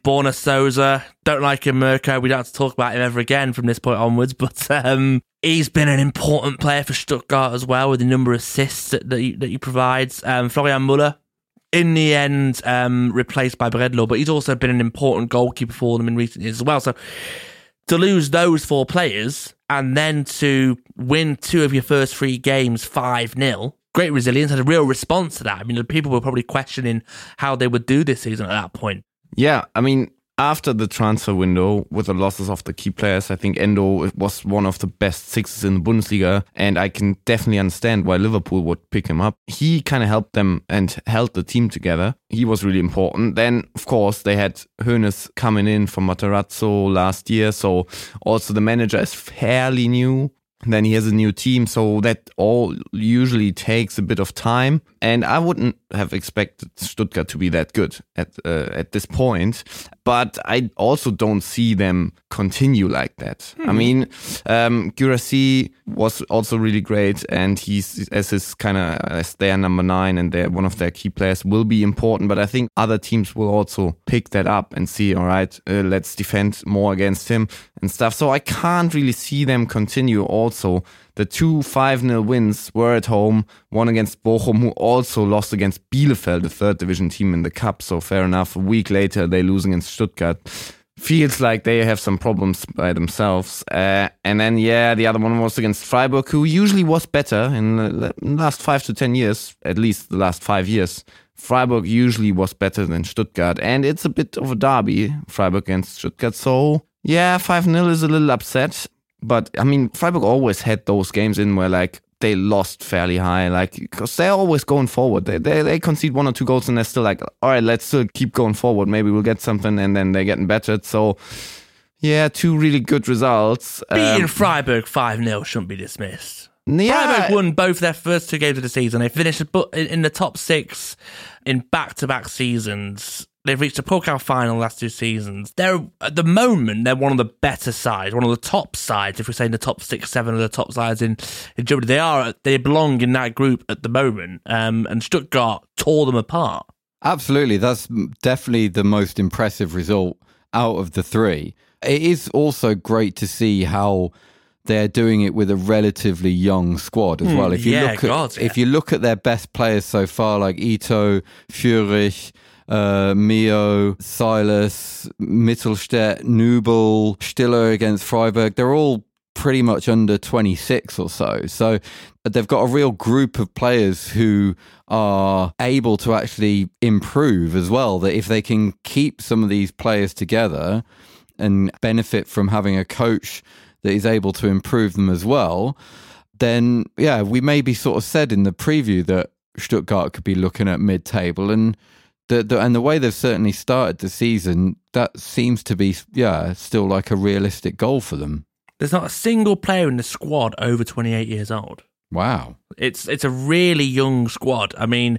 Borna Sosa, don't like him, Mirko. We don't have to talk about him ever again from this point onwards, but um, he's been an important player for Stuttgart as well with the number of assists that, that, he, that he provides. Um, Florian Müller, in the end, um, replaced by Bredlow, but he's also been an important goalkeeper for them in recent years as well. So to lose those four players and then to win two of your first three games 5 0, great resilience, had a real response to that. I mean, the people were probably questioning how they would do this season at that point. Yeah, I mean, after the transfer window with the losses of the key players, I think Endo was one of the best sixes in the Bundesliga, and I can definitely understand why Liverpool would pick him up. He kind of helped them and held the team together. He was really important. Then, of course, they had Hoeneß coming in from Matarazzo last year, so also the manager is fairly new then he has a new team, so that all usually takes a bit of time. And I wouldn't have expected Stuttgart to be that good at uh, at this point, but I also don't see them continue like that. Hmm. I mean, um, Guirassy was also really great, and he's as his kind of as their number nine and they're one of their key players will be important. But I think other teams will also pick that up and see, all right, uh, let's defend more against him and stuff. So I can't really see them continue. Also, the two 5 0 wins were at home, one against Bochum, who also lost against Bielefeld, the third division team in the Cup. So fair enough. A week later, they lose against Stuttgart. Feels like they have some problems by themselves. Uh, and then, yeah, the other one was against Freiburg, who usually was better in the last five to 10 years, at least the last five years. Freiburg usually was better than Stuttgart. And it's a bit of a derby, Freiburg against Stuttgart. So yeah, 5 0 is a little upset. But I mean, Freiburg always had those games in where like they lost fairly high, like because they're always going forward. They, they they concede one or two goals and they're still like, all right, let's still keep going forward. Maybe we'll get something, and then they're getting better. So yeah, two really good results. Beating um, Freiburg five 0 shouldn't be dismissed. Yeah. Freiburg won both their first two games of the season. They finished in the top six in back to back seasons. They've reached a Pokal final last two seasons. They're at the moment they're one of the better sides, one of the top sides. If we're saying the top six, seven of the top sides in, in Germany, they are they belong in that group at the moment. Um, and Stuttgart tore them apart. Absolutely, that's definitely the most impressive result out of the three. It is also great to see how they're doing it with a relatively young squad as mm, well. If you yeah, look at God, yeah. if you look at their best players so far, like Ito, Führich, uh, Millot, Silas, Mittelstädt, Nübel, Stiller against Freiburg, they're all pretty much under 26 or so. So they've got a real group of players who are able to actually improve as well. That if they can keep some of these players together and benefit from having a coach that is able to improve them as well, then yeah, we maybe sort of said in the preview that Stuttgart could be looking at mid table and the, the, and the way they've certainly started the season, that seems to be yeah still like a realistic goal for them. There's not a single player in the squad over 28 years old. Wow, it's it's a really young squad. I mean,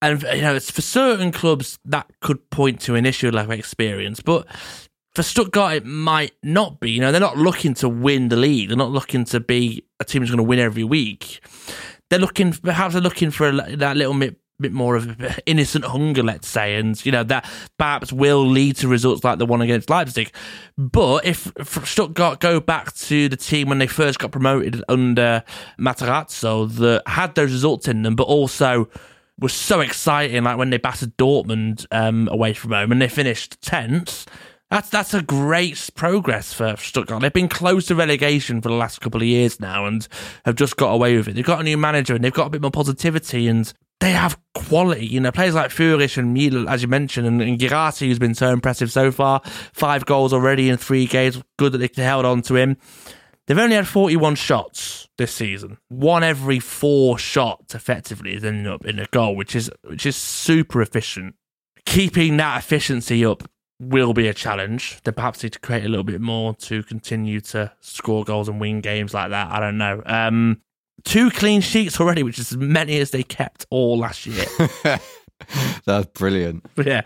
and you know, it's for certain clubs that could point to an issue of experience, but for Stuttgart, it might not be. You know, they're not looking to win the league. They're not looking to be a team who's going to win every week. They're looking, perhaps they're looking for a, that little bit bit more of innocent hunger, let's say, and you know that perhaps will lead to results like the one against Leipzig. But if, Stuttgart go back to the team when they first got promoted under Matarazzo, that had those results in them, but also was so exciting, like when they battered Dortmund um, away from home and they finished tenth. That's that's a great progress for Stuttgart. They've been close to relegation for the last couple of years now and have just got away with it. They've got a new manager and they've got a bit more positivity and they have quality. You know, players like Führich and Millot, as you mentioned, and, and Guirassy, who's been so impressive so far. Five goals already in three games. Good that they held on to him. They've only had 41 shots this season. One every four shots effectively is ending up in a goal, which is which is super efficient. Keeping that efficiency up will be a challenge. They perhaps need to create a little bit more to continue to score goals and win games like that. I don't know. Um, two clean sheets already, which is as many as they kept all last year. That's brilliant. Yeah,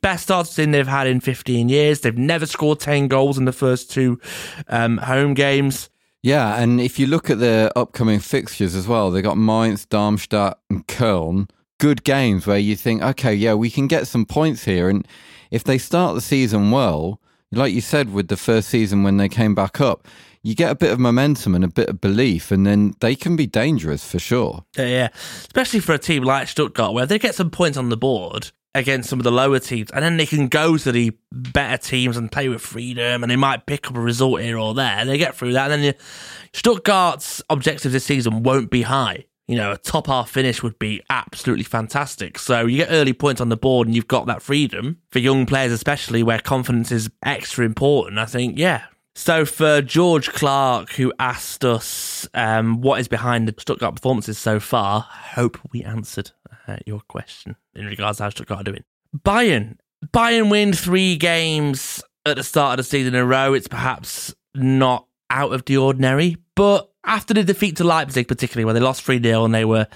best in they've had in 15 years. They've never scored 10 goals in the first two um, home games. Yeah, and if you look at the upcoming fixtures as well, they got Mainz, Darmstadt, and Köln. Good games where you think, okay, yeah, we can get some points here. And if they start the season well, like you said with the first season when they came back up, you get a bit of momentum and a bit of belief, and then they can be dangerous for sure. Yeah, yeah. especially for a team like Stuttgart, where they get some points on the board against some of the lower teams, and then they can go to the better teams and play with freedom, and they might pick up a result here or there. They get through that, and then the, Stuttgart's objective this season won't be high. You know, a top half finish would be absolutely fantastic. So you get early points on the board, and you've got that freedom for young players, especially where confidence is extra important. I think, yeah, so for George Clark, who asked us um, what is behind the Stuttgart performances so far, hope we answered uh, your question in regards to how Stuttgart are doing. Bayern, Bayern win three games at the start of the season in a row. It's perhaps not out of the ordinary, but after the defeat to Leipzig, particularly where they lost three 0 and they were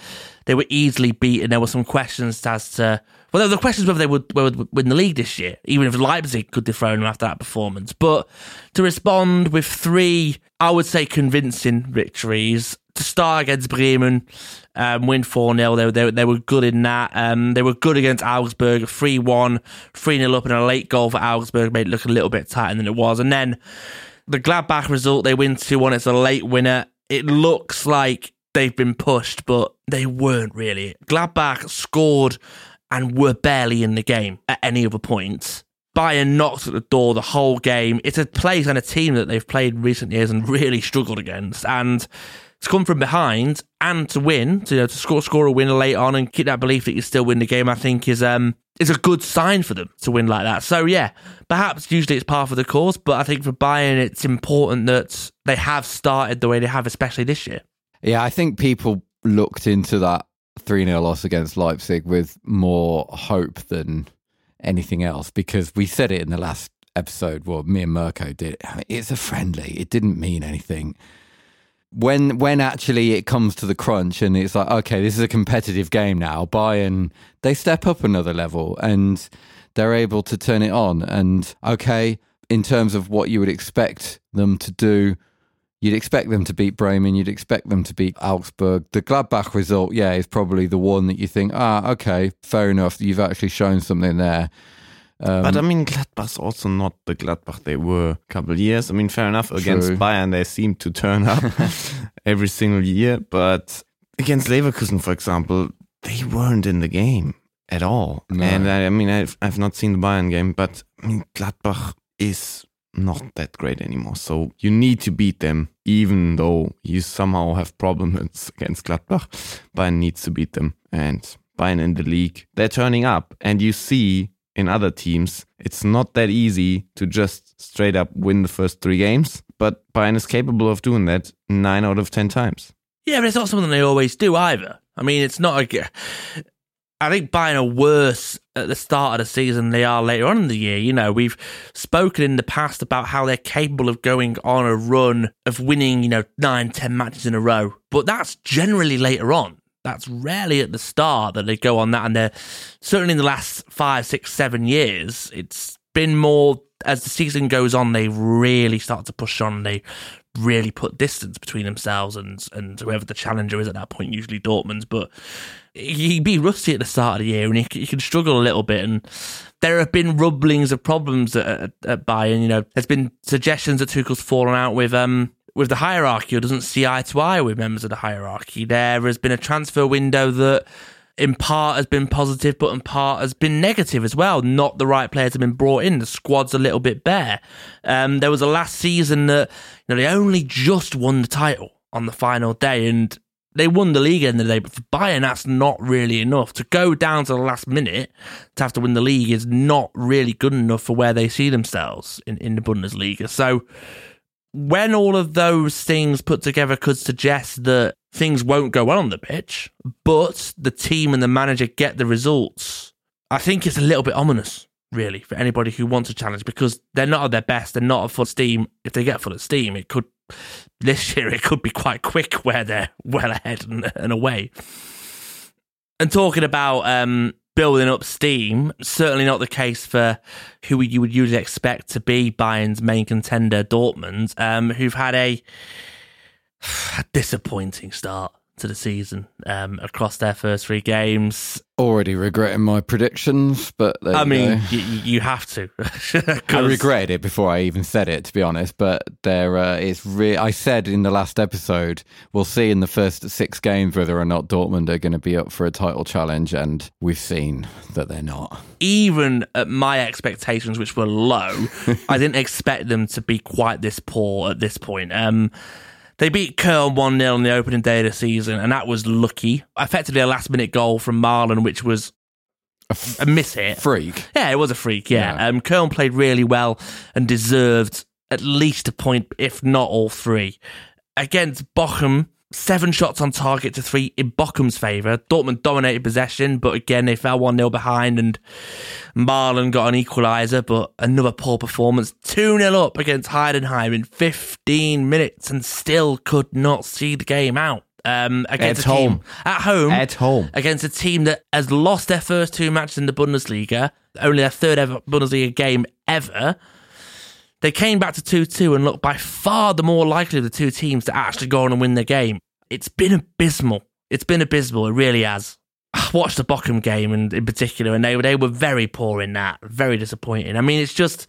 they were easily beaten, there were some questions as to well, the were questions whether they would, would win the league this year, even if Leipzig could dethrone them after that performance. But to respond with three, I would say, convincing victories. To start against Bremen, um, win 4 0. They, they, they were good in that. Um, they were good against Augsburg, 3 1, 3 0 up, and a late goal for Augsburg made it look a little bit tighter than it was. And then the Gladbach result, they win 2 1. It's a late winner. It looks like they've been pushed, but they weren't really. Gladbach scored and were barely in the game at any other point. Bayern knocked at the door the whole game. It's a place and a team that they've played recent years and really struggled against. And to come from behind and to win, to, you know, to score score a win late on and keep that belief that you still win the game, I think is um is a good sign for them to win like that. So yeah, perhaps usually it's par for the course, but I think for Bayern it's important that they have started the way they have, especially this year. Yeah, I think people looked into that 3 0 loss against Leipzig with more hope than anything else because we said it in the last episode. Well, me and Mirko did. I mean, it's a friendly, it didn't mean anything. When when actually it comes to the crunch and it's like, okay, this is a competitive game now, Bayern, they step up another level and they're able to turn it on. And okay, in terms of what you would expect them to do, You'd expect them to beat Bremen. You'd expect them to beat Augsburg. The Gladbach result, yeah, is probably the one that you think, ah, okay, fair enough. You've actually shown something there. Um, but I mean, Gladbach's also not the Gladbach they were a couple of years. I mean, fair enough. Against true. Bayern, they seem to turn up every single year. But against Leverkusen, for example, they weren't in the game at all. No. And I, I mean, I've, I've not seen the Bayern game, but I mean, Gladbach is not that great anymore. So you need to beat them, even though you somehow have problems against Gladbach. Bayern needs to beat them. And Bayern in the league, they're turning up. And you see in other teams, it's not that easy to just straight up win the first three games. But Bayern is capable of doing that nine out of 10 times. Yeah, but it's not something they always do either. I mean, it's not a. I think Bayern are worse at the start of the season than they are later on in the year. You know, we've spoken in the past about how they're capable of going on a run of winning, you know, nine, ten matches in a row. But that's generally later on. That's rarely at the start that they go on that. And they're certainly in the last five, six, seven years, it's been more as the season goes on, they really start to push on. They really put distance between themselves and and whoever the challenger is at that point, usually Dortmund. But he'd be rusty at the start of the year and he, he can struggle a little bit. And there have been rumblings of problems at, at, at Bayern. You know, there's been suggestions that Tuchel's fallen out with um with the hierarchy or doesn't see eye to eye with members of the hierarchy. There has been a transfer window that in part has been positive, but in part has been negative as well. Not the right players have been brought in. The squad's a little bit bare. Um, there was a last season that you know they only just won the title on the final day, and they won the league in the, day. But for Bayern, that's not really enough to go down to the last minute to have to win the league. Is not really good enough for where they see themselves in in the Bundesliga. So when all of those things put together could suggest that things won't go well on the pitch, but the team and the manager get the results, I think it's a little bit ominous really, for anybody who wants a challenge because they're not at their best. They're not at full steam. If they get full of steam, it could, this year, it could be quite quick where they're well ahead and, and away. And talking about um, building up steam, certainly not the case for who you would usually expect to be Bayern's main contender, Dortmund, um, who've had a, a disappointing start to the season um, across their first three games. Already regretting my predictions, but I mean, you, you, have to. I regretted it before I even said it, to be honest. But there, uh, it's re- I said in the last episode, we'll see in the first six games whether or not Dortmund are going to be up for a title challenge, and we've seen that they're not. Even at my expectations, which were low, I didn't expect them to be quite this poor at this point. Um, they beat Köln 1 0 on the opening day of the season, and that was lucky. Effectively, a last minute goal from Malen, which was a, f- a miss hit. Freak. Yeah, it was a freak, yeah. yeah. Um, played really well and deserved at least a point, if not all three. Against Bochum, seven shots on target to three in Bochum's favour. Dortmund dominated possession, but again, they fell 1 0 behind, and Malen got an equaliser, but another poor performance. 2 0 up against Heidenheim in 15 minutes and still could not see the game out. Um, against at home. Team, at home. At home. Against a team that has lost their first two matches in the Bundesliga, only their third ever Bundesliga game ever. They came back to 2 2 and looked by far the more likely of the two teams to actually go on and win the game. It's been abysmal. It's been abysmal. It really has. I watched the Bochum game and in particular, and they, they were very poor in that. Very disappointing. I mean, it's just.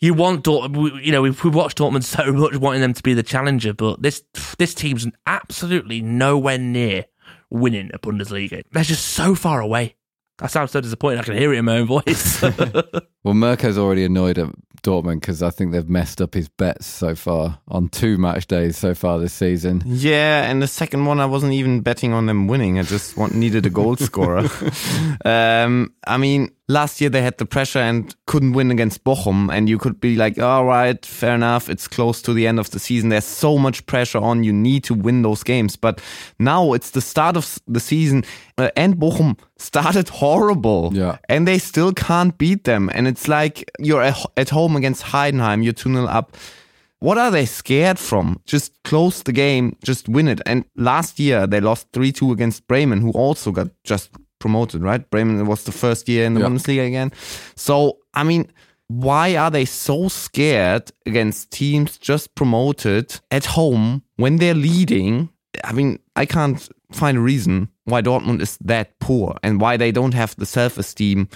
You want Dortmund, you know, we've, we've watched Dortmund so much wanting them to be the challenger, but this this team's absolutely nowhere near winning a Bundesliga. They're just so far away. I sound so disappointed. I can hear it in my own voice. well, Mirko's already annoyed at Dortmund because I think they've messed up his bets so far on two match days so far this season. Yeah, and the second one I wasn't even betting on them winning. I just want, needed a goal scorer. um, I mean, last year they had the pressure and couldn't win against Bochum, and you could be like, all right, fair enough. It's close to the end of the season. There's so much pressure on. You need to win those games. But now it's the start of the season, uh, and Bochum started horrible. Yeah. And they still can't beat them. And it's like you're at home against Heidenheim, you're 2 0 up. What are they scared from? Just close the game, just win it. And last year they lost 3 2 against Bremen, who also got just promoted, right? Bremen was the first year in the yeah. Bundesliga again. So, I mean, why are they so scared against teams just promoted at home when they're leading? I mean, I can't find a reason why Dortmund is that poor and why they don't have the self esteem.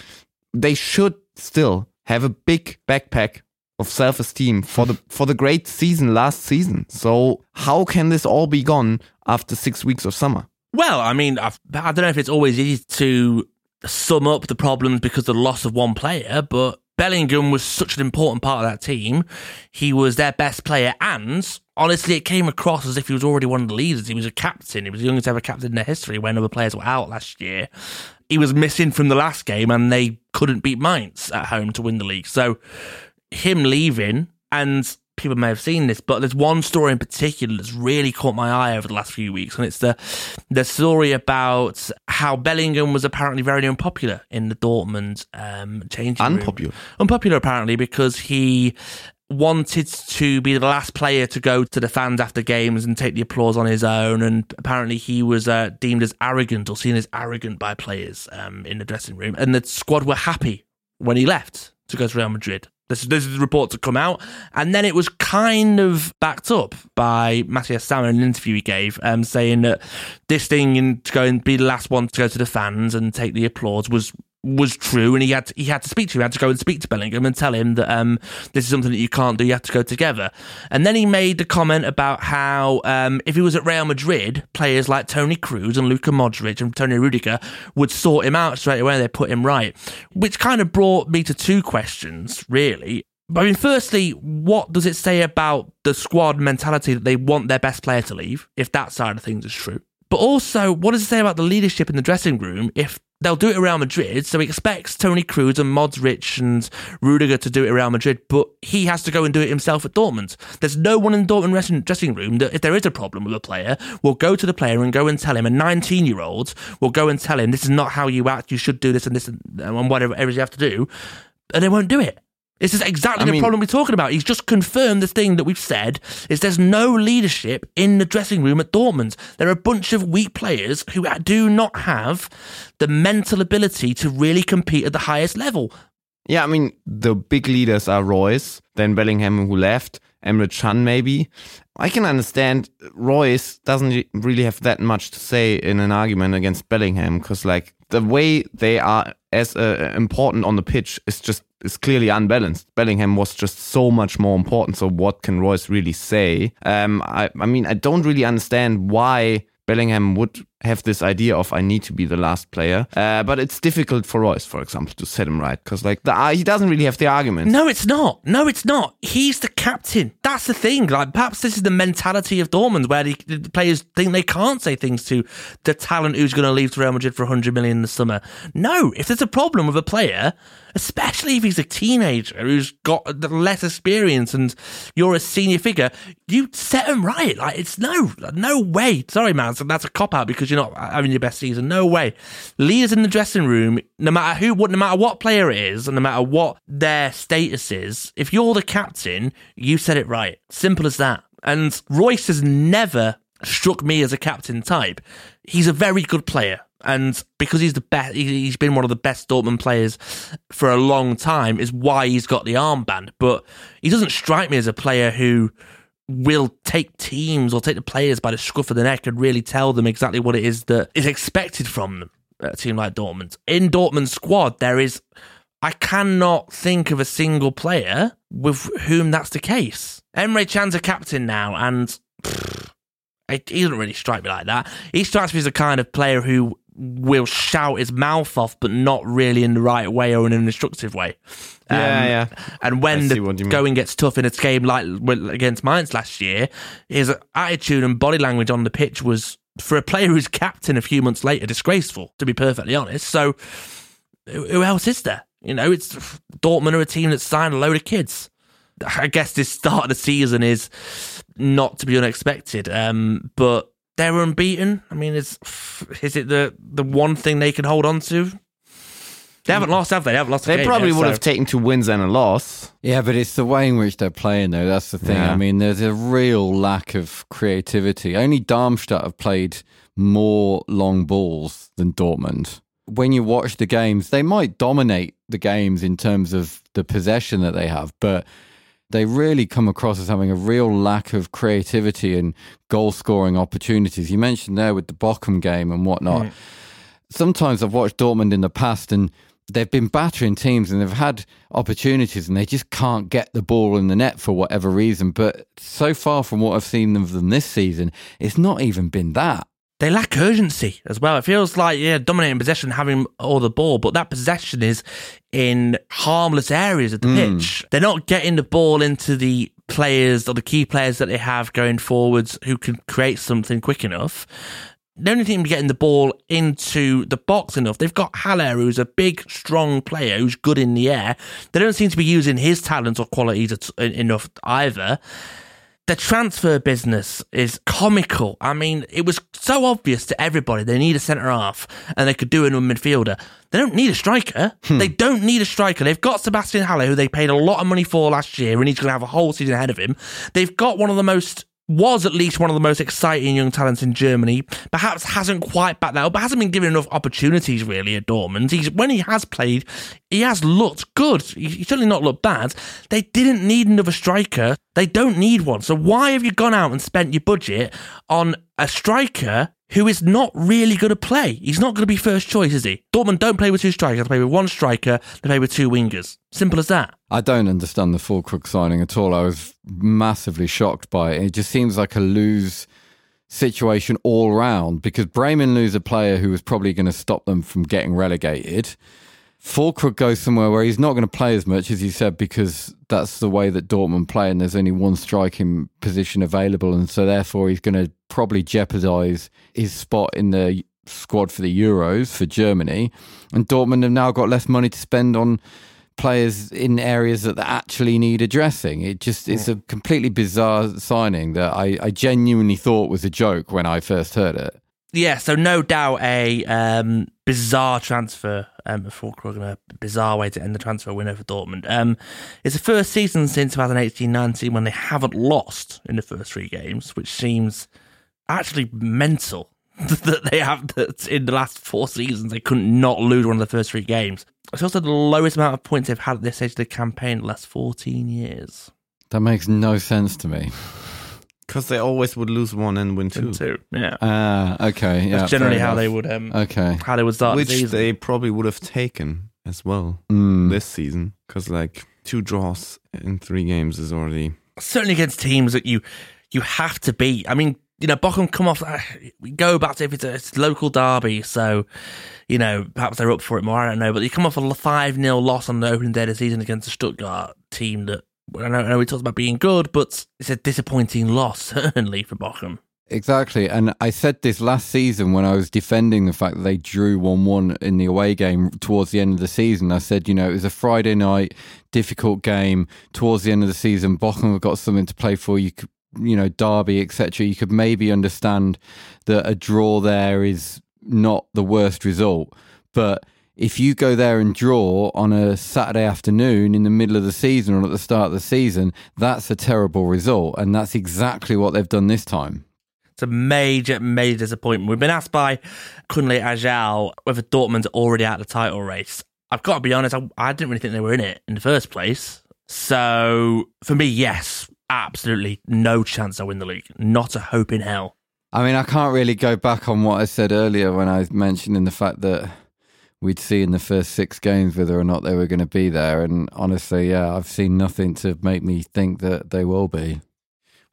They should still have a big backpack of self esteem for the for the great season last season. So how can this all be gone after six weeks of summer? Well, I mean, I've, I do not know if it's always easy to sum up the problems because of the loss of one player, but Bellingham was such an important part of that team. He was their best player, and honestly, it came across as if he was already one of the leaders. He was a captain. He was the youngest ever captain in their history when other players were out last year. He was missing from the last game, and they couldn't beat Mainz at home to win the league. So, him leaving, and people may have seen this, but there's one story in particular that's really caught my eye over the last few weeks, and it's the the story about how Bellingham was apparently very unpopular in the Dortmund um, changing unpopular. room. Unpopular, apparently, because he wanted to be the last player to go to the fans after games and take the applause on his own. And apparently, he was uh, deemed as arrogant or seen as arrogant by players um, in the dressing room. And the squad were happy when he left to go to Real Madrid. This, this is the report to come out. And then it was kind of backed up by Matthias Sammer in an interview he gave, um, saying that this thing and to go and be the last one to go to the fans and take the applause was was true, and he had to, he had to speak to him. He had to go and speak to Bellingham and tell him that um, this is something that you can't do. You have to go together. And then he made the comment about how um, if he was at Real Madrid, players like Toni Kroos and Luka Modric and Toni Rüdiger would sort him out straight away. They put him right, which kind of brought me to two questions, really. I mean, firstly, what does it say about the squad mentality that they want their best player to leave, if that side of things is true? But also, what does it say about the leadership in the dressing room if they'll do it around Madrid. So he expects Toni Kroos and Modric and Rüdiger to do it around Madrid, but he has to go and do it himself at Dortmund. There's no one in the Dortmund dressing room that if there is a problem with a player, will go to the player and go and tell him. A 19 year old will go and tell him, this is not how you act. You should do this and this and, and whatever you have to do. and they won't do it. This is exactly I the mean- problem we're talking about. He's just confirmed the thing that we've said is there's no leadership in the dressing room at Dortmund. There are a bunch of weak players who do not have the mental ability to really compete at the highest level. Yeah, I mean, the big leaders are Reus, then Bellingham, who left, Emre Can, maybe. I can understand Reus doesn't really have that much to say in an argument against Bellingham because, like, the way they are as uh, important on the pitch is just is clearly unbalanced. Bellingham was just so much more important. So, what can Reus really say? Um, I, I mean, I don't really understand why Bellingham would have this idea of I need to be the last player. Uh, but it's difficult for Reus, for example, to set him right because like the, uh, he doesn't really have the argument. No, it's not. No, it's not. He's the captain. That's the thing. Like perhaps this is the mentality of Dortmund, where the, the players think they can't say things to the talent who's going to leave to Real Madrid for 100 million in the summer. No, if there's a problem with a player, especially if he's a teenager who's got less experience and you're a senior figure, you set him right. Like it's no, no way. Sorry, man, so that's a cop out because you're not having your best season. No way. Leaders in the dressing room, no matter who, what, no matter what player it is, and no matter what their status is, if you're the captain, you said it right. Simple as that. And Reus has never struck me as a captain type. He's a very good player. And because he's the best, he's been one of the best Dortmund players for a long time, is why he's got the armband. But he doesn't strike me as a player who will take teams or take the players by the scruff of the neck and really tell them exactly what it is that is expected from them a team like Dortmund. In Dortmund's squad, there is, I cannot think of a single player with whom that's the case. Emre Can's a captain now, and pfft, it- he doesn't really strike me like that. He strikes me as the kind of player who will shout his mouth off, but not really in the right way or in an instructive way. Yeah, Um, yeah. And when the see what you mean. going gets tough in a game like against Mainz last year, his attitude and body language on the pitch was, for a player who's captain a few months later, disgraceful, to be perfectly honest. So, who who else is there? You know, it's Dortmund are a team that signed a load of kids. I guess this start of the season is not to be unexpected, um, but they're unbeaten. I mean, is is it the the one thing they can hold on to? They haven't lost, have they? They haven't lost. a They game probably yet, would so- have taken two wins and a loss. Yeah, but it's the way in which they're playing, though. That's the thing. Yeah. I mean, there's a real lack of creativity. Only Darmstadt have played more long balls than Dortmund. When you watch the games, they might dominate the games in terms of the possession that they have, but they really come across as having a real lack of creativity and goal scoring opportunities. You mentioned there with the Bochum game and whatnot. Mm. Sometimes I've watched Dortmund in the past and they've been battering teams and they've had opportunities and they just can't get the ball in the net for whatever reason. But so far from what I've seen of them this season, it's not even been that. They lack urgency as well. It feels like yeah, dominating possession, having all the ball, but that possession is in harmless areas of the hmm. pitch. They're not getting the ball into the players or the key players that they have going forwards who can create something quick enough. The only team getting the ball into the box enough, they've got Haller, who's a big, strong player who's good in the air. They don't seem to be using his talents or qualities at- enough either the transfer business is comical. I mean, it was so obvious to everybody they need a centre half and they could do it with a midfielder. They don't need a striker. Hmm. They don't need a striker. They've got Sebastian Haller, who they paid a lot of money for last year, and he's going to have a whole season ahead of him. They've got one of the most was at least one of the most exciting young talents in Germany. Perhaps hasn't quite backed that up, but hasn't been given enough opportunities really at Dortmund. He's when he has played, he has looked good. He- He's certainly not looked bad. They didn't need another striker. They don't need one. So why have you gone out and spent your budget on a striker who is not really going to play? He's not going to be first choice, is he? Dortmund don't play with two strikers. They play with one striker. They play with two wingers. Simple as that. I don't understand the Füllkrug signing at all. I was massively shocked by it. It just seems like a lose situation all round because Bremen lose a player who was probably going to stop them from getting relegated. Füllkrug goes somewhere where he's not going to play as much as you said because that's the way that Dortmund play and there's only one striking position available and so therefore he's going to probably jeopardise his spot in the squad for the Euros for Germany and Dortmund have now got less money to spend on players in areas that actually need addressing. It just it's mm. a completely bizarre signing that I, I genuinely thought was a joke when I first heard it. Yeah, so no doubt a um, bizarre transfer um, Füllkrug a bizarre way to end the transfer window for Dortmund. Um, it's the first season since 2018-19 when they haven't lost in the first three games, which seems actually mental that they have that in the last four seasons they couldn't not lose one of the first three games. It's also the lowest amount of points they've had at this stage of the campaign in the last 14 years. That makes no sense to me. Because they always would lose one and win two. Two, yeah. Ah, okay. Yeah, That's generally fair how they would um, Okay. how they would start the Which season. they probably would have taken as well Mm. this season. Because, like, two draws in three games is already. certainly against teams that you you have to beat. I mean, you know, Bochum come off. Uh, we go back to if it's a, it's a local derby, so you know perhaps they're up for it more. I don't know, but you come off a five 0 loss on the opening day of the season against the Stuttgart team that. I know, I know we talked about being good, but it's a disappointing loss, certainly for Bochum. Exactly. And I said this last season when I was defending the fact that they drew 1 1 in the away game towards the end of the season. I said, you know, it was a Friday night, difficult game. Towards the end of the season, Bochum have got something to play for. You could, you know, Derby, etc. You could maybe understand that a draw there is not the worst result. But if you go there and draw on a Saturday afternoon in the middle of the season or at the start of the season, that's a terrible result. And that's exactly what they've done this time. It's a major, major disappointment. We've been asked by Kunle Ajal whether Dortmund's already out of the title race. I've got to be honest, I, I didn't really think they were in it in the first place. So for me, yes, absolutely no chance I win the league. Not a hope in hell. I mean, I can't really go back on what I said earlier when I was mentioning the fact that we'd see in the first six games whether or not they were going to be there. And honestly, yeah, I've seen nothing to make me think that they will be.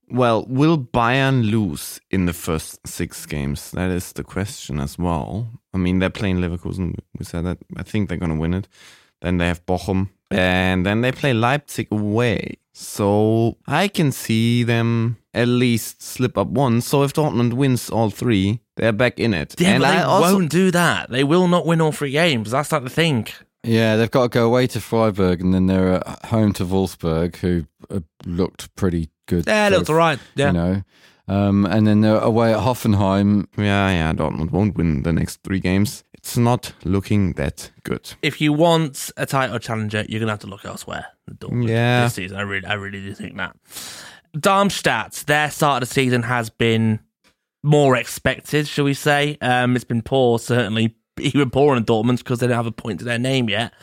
Well, will Bayern lose in the first six games? That is the question as well. I mean, they're playing Leverkusen. We said that. I think they're going to win it. Then they have Bochum. And then they play Leipzig away. So I can see them at least slip up one. So if Dortmund wins all three, they're back in it. Yeah, and but they I also, won't do that. They will not win all three games. That's like the thing. Yeah, they've got to go away to Freiburg and then they're at home to Wolfsburg, who uh, looked pretty good. Yeah, looked that's all right. Yeah. You know, um, and then they're away at Hoffenheim. Yeah, yeah, Dortmund won't win the next three games. It's not looking that good. If you want a title challenger, you're gonna have to look elsewhere. Dortmund Yeah. this season. I really, I really do think that. Darmstadt, their start of the season has been more expected, shall we say? Um, it's been poor, certainly even poorer than Dortmund's because they don't have a point to their name yet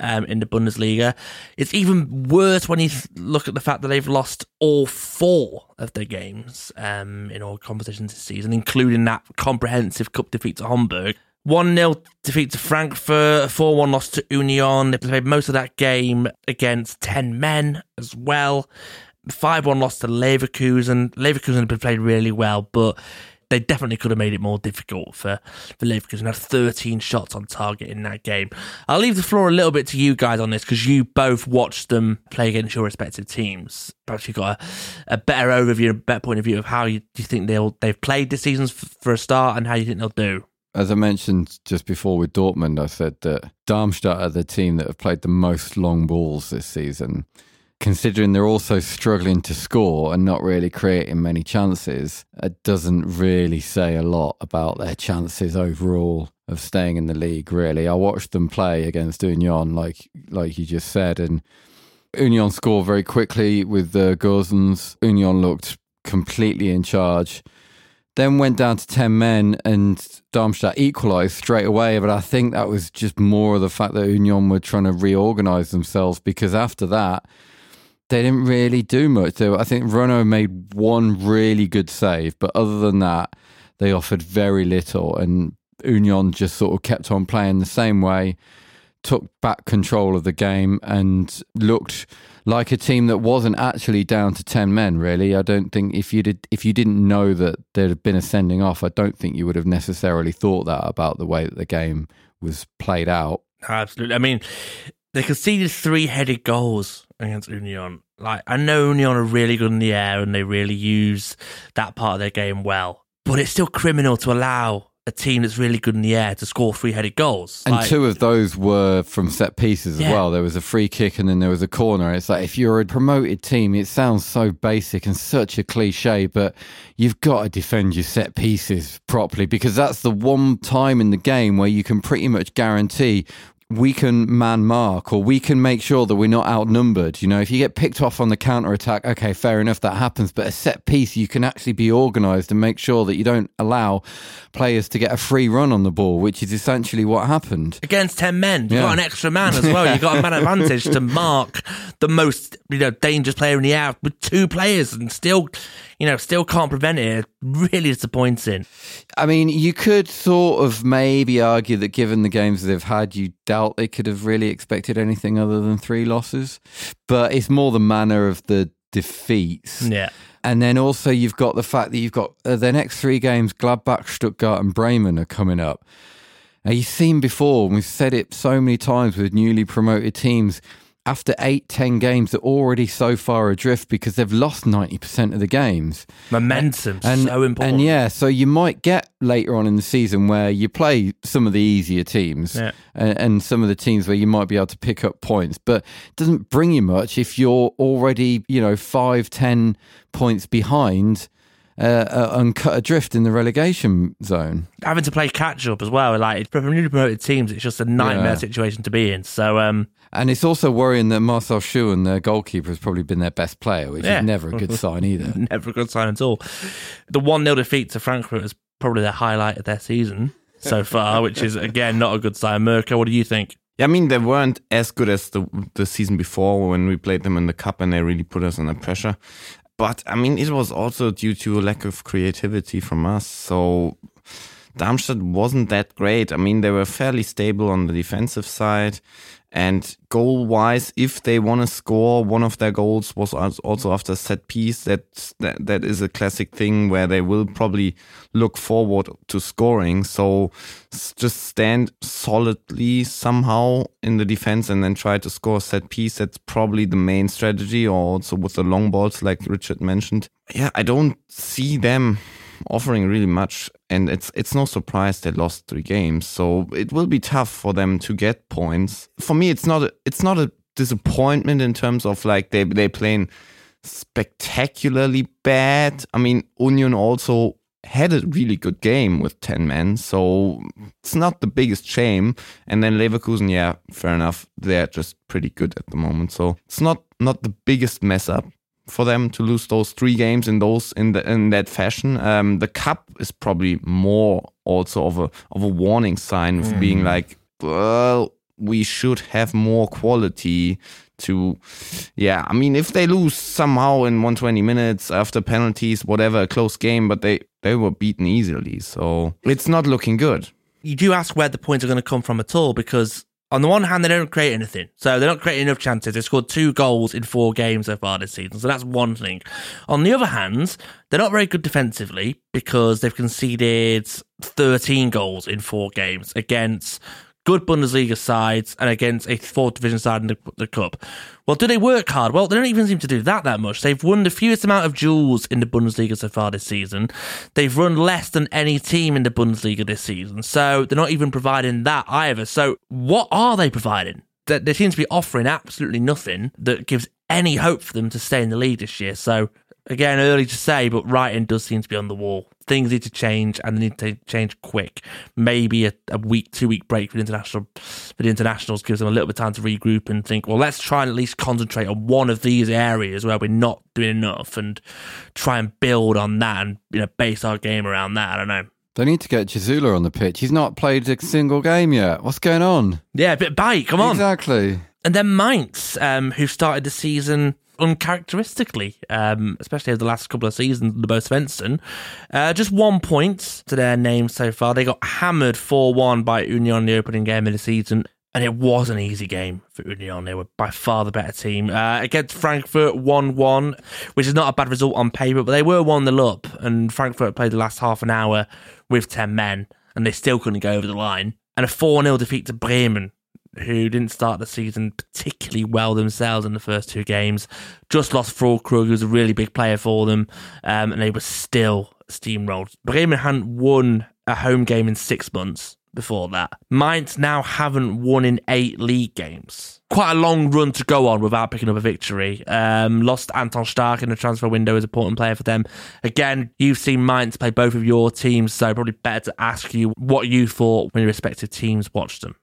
um, in the Bundesliga. It's even worse when you look at the fact that they've lost all four of their games um, in all competitions this season, including that comprehensive cup defeat to Hamburg. 1 0 defeat to Frankfurt, 4 1 loss to Union. They played most of that game against 10 men as well. 5 1 loss to Leverkusen. Leverkusen have been played really well, but they definitely could have made it more difficult for, for Leverkusen. Had 13 shots on target in that game. I'll leave the floor a little bit to you guys on this because you both watched them play against your respective teams. Perhaps you've got a, a better overview, a better point of view of how you, you think they'll they've played this season f- for a start and how you think they'll do. As I mentioned just before with Dortmund, I said that Darmstadt are the team that have played the most long balls this season. Considering they're also struggling to score and not really creating many chances, it doesn't really say a lot about their chances overall of staying in the league. Really, I watched them play against Union, like like you just said, and Union scored very quickly with the Gosens. Union looked completely in charge then went down to 10 men and Darmstadt equalised straight away. But I think that was just more of the fact that Union were trying to reorganise themselves because after that, they didn't really do much. They, I think Rønnow made one really good save, but other than that, they offered very little. And Union just sort of kept on playing the same way, took back control of the game, and looked like a team that wasn't actually down to 10 men really i don't think if you did if you didn't know that there had been a sending off i don't think you would have necessarily thought that about the way that the game was played out Absolutely. I mean, they conceded three headed goals against Union. Like, I know Union are really good in the air and they really use that part of their game well, but it's still criminal to allow a team that's really good in the air to score three headed goals. And Like, two of those were from set pieces as Yeah. well. There was a free kick and then there was a corner. It's like if you're a promoted team, it sounds so basic and such a cliche, but you've got to defend your set pieces properly because that's the one time in the game where you can pretty much guarantee we can man mark or we can make sure that we're not outnumbered. You know, if you get picked off on the counter attack, okay, fair enough, that happens. But a set piece, you can actually be organised and make sure that you don't allow players to get a free run on the ball, which is essentially what happened. against 10 men. You've Yeah. got an extra man as well. You've got a man advantage to mark the most you know dangerous player in the air with two players and still, you know, still can't prevent it. Really disappointing. I mean, you could sort of maybe argue that given the games they've had, you doubt they could have really expected anything other than three losses. But it's more the manner of the defeats. Yeah. And then also you've got the fact that you've got uh, the next three games, Gladbach, Stuttgart, and Bremen are coming up. Now you've seen before, and we've said it so many times with newly promoted teams. After eight, ten games, they're already so far adrift because they've lost ninety percent of the games. Momentum And, so important. and yeah, so you might get later on in the season where you play some of the easier teams Yeah. and, and some of the teams where you might be able to pick up points, but it doesn't bring you much if you're already, you know, five, ten points behind uh, uh, and cut adrift in the relegation zone. Having to play catch up as well. Like for newly promoted teams, it's just a nightmare Yeah. situation to be in. So um, And it's also worrying that Marcel Schuhen, their goalkeeper, has probably been their best player, which Yeah. is never a good sign either. never a good sign at all. The one 0 defeat to Frankfurt is probably the highlight of their season so far, which is again not a good sign. Mirko, what do you think? Yeah, I mean they weren't as good as the the season before when we played them in the cup and they really put us under pressure. But I mean it was also due to a lack of creativity from us. So Darmstadt wasn't that great. I mean they were fairly stable on the defensive side. And goal wise, if they want to score, one of their goals was also after set piece. That, that that is a classic thing where they will probably look forward to scoring. So just stand solidly somehow in the defense and then try to score set piece. That's probably the main strategy. Or also with the long balls, like Richard mentioned. Yeah, I don't see them offering really much and it's it's no surprise they lost three games. So it will be tough for them to get points. For me it's not a, it's not a disappointment in terms of like they they playing spectacularly bad. I mean union also had a really good game with 10 men so it's not the biggest shame. And then leverkusen yeah fair enough. They're just pretty good at the moment. So it's not not the biggest mess up for them to lose those three games in those in the in that fashion. Um, the cup is probably more also of a of a warning sign of being like, well, we should have more quality to yeah i mean if they lose somehow in 120 minutes after penalties whatever a close game but they they were beaten easily so it's not looking good You do ask where the points are going to come from at all because on the one hand, they don't create anything. So they're not creating enough chances. They scored two goals in four games so far this season. So that's one thing. On the other hand, they're not very good defensively because they've conceded 13 goals in four games against good Bundesliga sides and against a fourth division side in the, the cup. Well, do they work hard? Well, they don't even seem to do that that much. They've won the fewest amount of duels in the Bundesliga so far this season. They've run less than any team in the Bundesliga this season. So they're not even providing that either. So what are they providing? They, they seem to be offering absolutely nothing that gives any hope for them to stay in the league this year. So again, early to say, but writing does seem to be on the wall. Things need to change, and they need to change quick. Maybe a, a week, two week break for the international for the internationals gives them a little bit of time to regroup and think. Well, let's try and at least concentrate on one of these areas where we're not doing enough, and try and build on that, and you know, base our game around that. I don't know. They need to get Chisula on the pitch. He's not played a single game yet. What's going on? Yeah, a bit of bite. Come on. Exactly. And then Mainz, um, who started the season uncharacteristically, um, especially over the last couple of seasons under Bo Svensson. Uh, just one point to their name so far. They got hammered 4 1 by Union in the opening game of the season. And it was an easy game for Union. They were by far the better team. Uh, against Frankfurt, 1 1, which is not a bad result on paper, but they were 1 0 up. And Frankfurt played the last half an hour with 10 men, and they still couldn't go over the line. And a 4 0 defeat to Bremen, who didn't start the season particularly well themselves in the first two games. Just lost Krug, who was a really big player for them, um, and they were still steamrolled. Bremen hadn't won a home game in six months before that. Mainz now haven't won in eight league games. Quite a long run to go on without picking up a victory. Um, lost Anton Stach in the transfer window as a important player for them. Again, you've seen Mainz play both of your teams, so probably better to ask you what you thought when your respective teams watched them.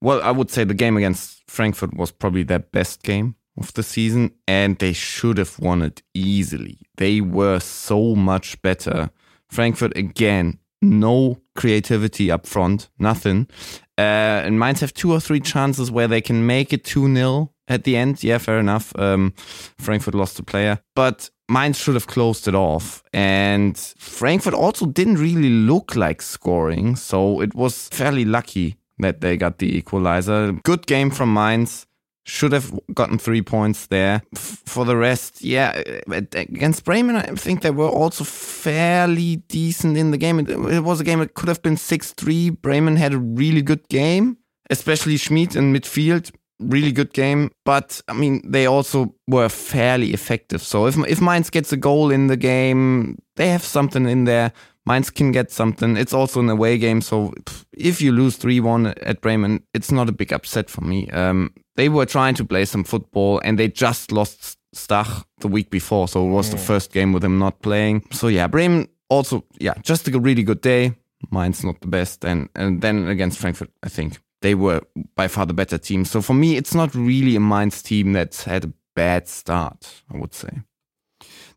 Well, I would say the game against Frankfurt was probably their best game of the season, and they should have won it easily. They were so much better. Frankfurt, again, no creativity up front, nothing. Uh, and Mainz have two or three chances where they can make it 2 0 at the end. Yeah, fair enough. Um, Frankfurt lost a player, but Mainz should have closed it off. And Frankfurt also didn't really look like scoring, so it was fairly lucky that they got the equalizer. Good game from Mainz. Should have gotten three points there. For the rest, yeah, uh, uh, against Bremen, I think they were also fairly decent in the game. It, it was a game that could have been 6 3. Bremen had a really good game, especially Schmid in midfield. Really good game, but I mean, they also were fairly effective. So if if Mainz gets a goal in the game, they have something in there. Mainz can get something. It's also an away game, so if you lose 3 1 at Bremen, it's not a big upset for me. Um, they were trying to play some football and they just lost Stach the week before, so it was mm. the first game with him not playing. So yeah, Bremen also, yeah, just a really good day. Mainz not the best. And, and then against Frankfurt, I think they were by far the better team. So for me, it's not really a Mainz team that's had a bad start, I would say.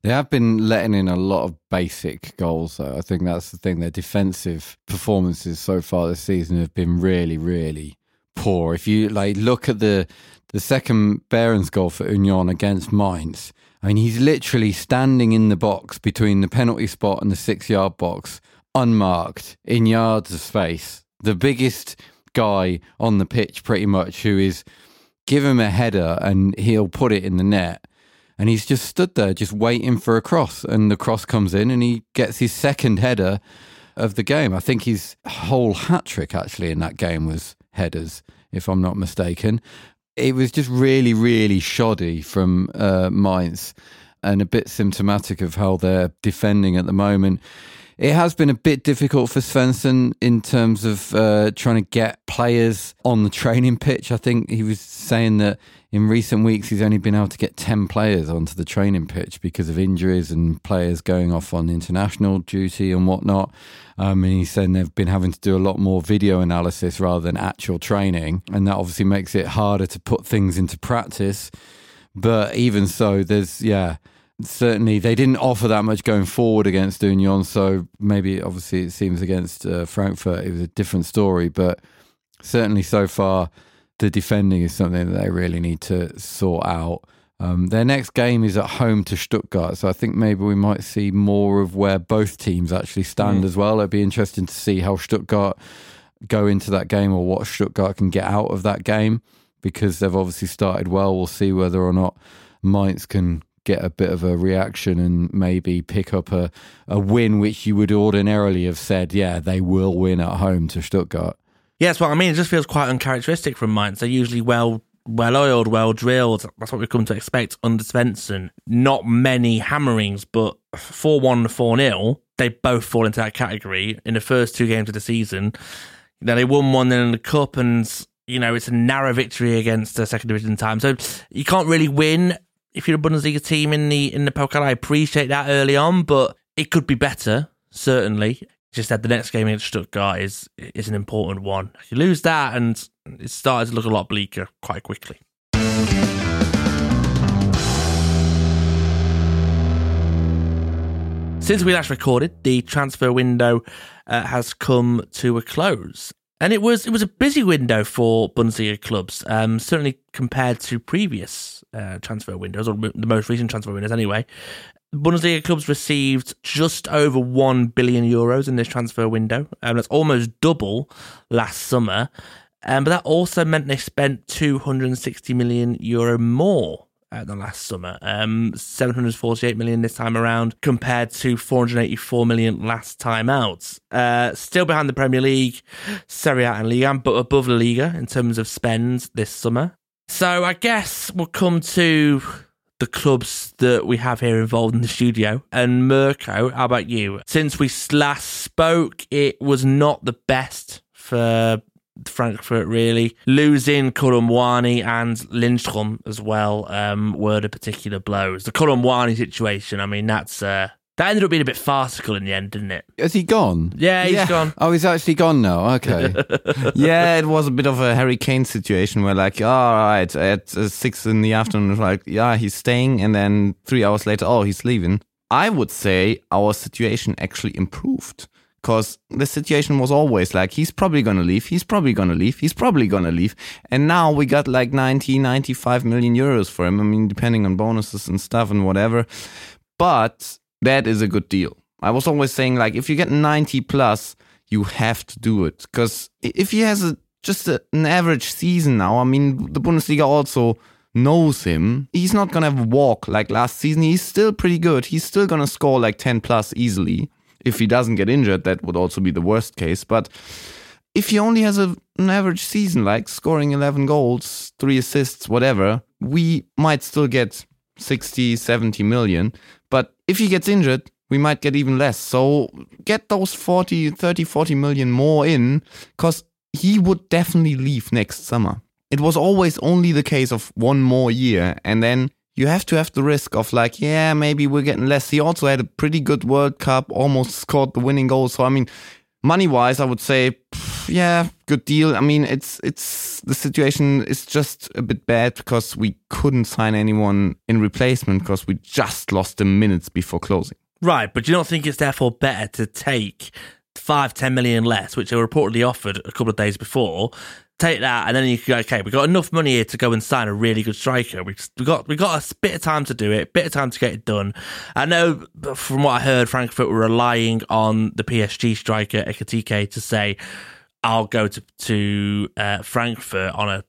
They have been letting in a lot of basic goals, though. I think that's the thing. Their defensive performances so far this season have been really, really poor. If you like look at the the second Behrens goal for Union against Mainz, I mean he's literally standing in the box between the penalty spot and the six yard box, unmarked in yards of space. The biggest guy on the pitch, pretty much, who is give him a header and he'll put it in the net and he's just stood there just waiting for a cross and the cross comes in and he gets his second header of the game. I think his whole hat trick actually in that game was headers, if I'm not mistaken. It was just really, really shoddy from uh, Mainz and a bit symptomatic of how they're defending at the moment. It has been a bit difficult for Svensson in terms of uh, trying to get players on the training pitch. I think he was saying that in recent weeks he's only been able to get 10 players onto the training pitch because of injuries and players going off on international duty and whatnot. Um, and he's saying they've been having to do a lot more video analysis rather than actual training. And that obviously makes it harder to put things into practice. But even so, there's, yeah certainly they didn't offer that much going forward against Union. So maybe obviously it seems against uh, Frankfurt it was a different story, but certainly so far the defending is something that they really need to sort out. Um, their next game is at home to Stuttgart, so I think maybe we might see more of where both teams actually stand mm. as well. It'd be interesting to see how Stuttgart go into that game or what Stuttgart can get out of that game because they've obviously started well. We'll see whether or not Mainz can get a bit of a reaction and maybe pick up a, a win which you would ordinarily have said, yeah, they will win at home to Stuttgart. Yes, well, I mean, it just feels quite uncharacteristic from Mainz. They're usually well well oiled, well drilled. That's what we've come to expect under Svensson. Not many hammerings, but 4 1 4 0, they both fall into that category in the first two games of the season. Know, they won one in the Cup, and, you know, it's a narrow victory against the second division time. So you can't really win if you're a Bundesliga team in the in the Pokal, I appreciate that early on, but it could be better. Certainly, just said the next game against Stuttgart is is an important one. You lose that, and it started to look a lot bleaker quite quickly. Since we last recorded, the transfer window uh, has come to a close. And it was it was a busy window for Bundesliga clubs, um, certainly compared to previous uh, transfer windows or the most recent transfer windows. Anyway, Bundesliga clubs received just over one billion euros in this transfer window, and um, that's almost double last summer. Um, but that also meant they spent 260 million euro more uh, than last summer. Um, 748 million this time around compared to 484 million last time out. Uh, still behind the Premier League, Serie A and Liga, but above La Liga in terms of spend this summer. So I guess we'll come to the clubs that we have here involved in the studio. And Mirko, how about you? Since we last spoke, it was not the best for Frankfurt, really. Losing Kolo Muani and Lindstrom as well um, were the particular blows. The Kolo Muani situation, I mean, that's. Uh, that ended up being a bit farcical in the end, didn't it? Has he gone? Yeah, he's Yeah. gone. Oh, he's actually gone now. Okay. yeah, it was a bit of a Harry Kane situation where, like, all right, at uh, six in the afternoon, like, yeah, he's staying, and then three hours later, oh, he's leaving. I would say our situation actually improved because the situation was always like, he's probably going to leave, he's probably going to leave, he's probably going to leave. And now we got like 90, 95 million euros for him. I mean, depending on bonuses and stuff and whatever. But that is a good deal. I was always saying, like, if you get 90 plus, you have to do it because if he has a just a, an average season now, I mean, the Bundesliga also knows him. He's not gonna have a walk like last season. He's still pretty good. He's still gonna score like 10 plus easily. If he doesn't get injured, that would also be the worst case. But if he only has a, an average season, like scoring 11 goals, three assists, whatever, we might still get 60, 70 million. But if he gets injured, we might get even less. So get those 40, 30, 40 million more in because he would definitely leave next summer. It was always only the case of one more year. And then you have to have the risk of like, yeah, maybe we're getting less. He also had a pretty good World Cup, almost scored the winning goal. So, I mean, money wise, I would say, yeah, good deal. I mean, it's it's the situation is just a bit bad because we couldn't sign anyone in replacement because we just lost the minutes before closing. Right, but do you not think it's therefore better to take five, ten million less, which they were reportedly offered a couple of days before? Take that, and then you can go. Okay, we've got enough money here to go and sign a really good striker. We we got we got a bit of time to do it, bit of time to get it done. I know from what I heard, Frankfurt were relying on the PSG striker Ekitike to say, "I'll go to to uh, Frankfurt on a."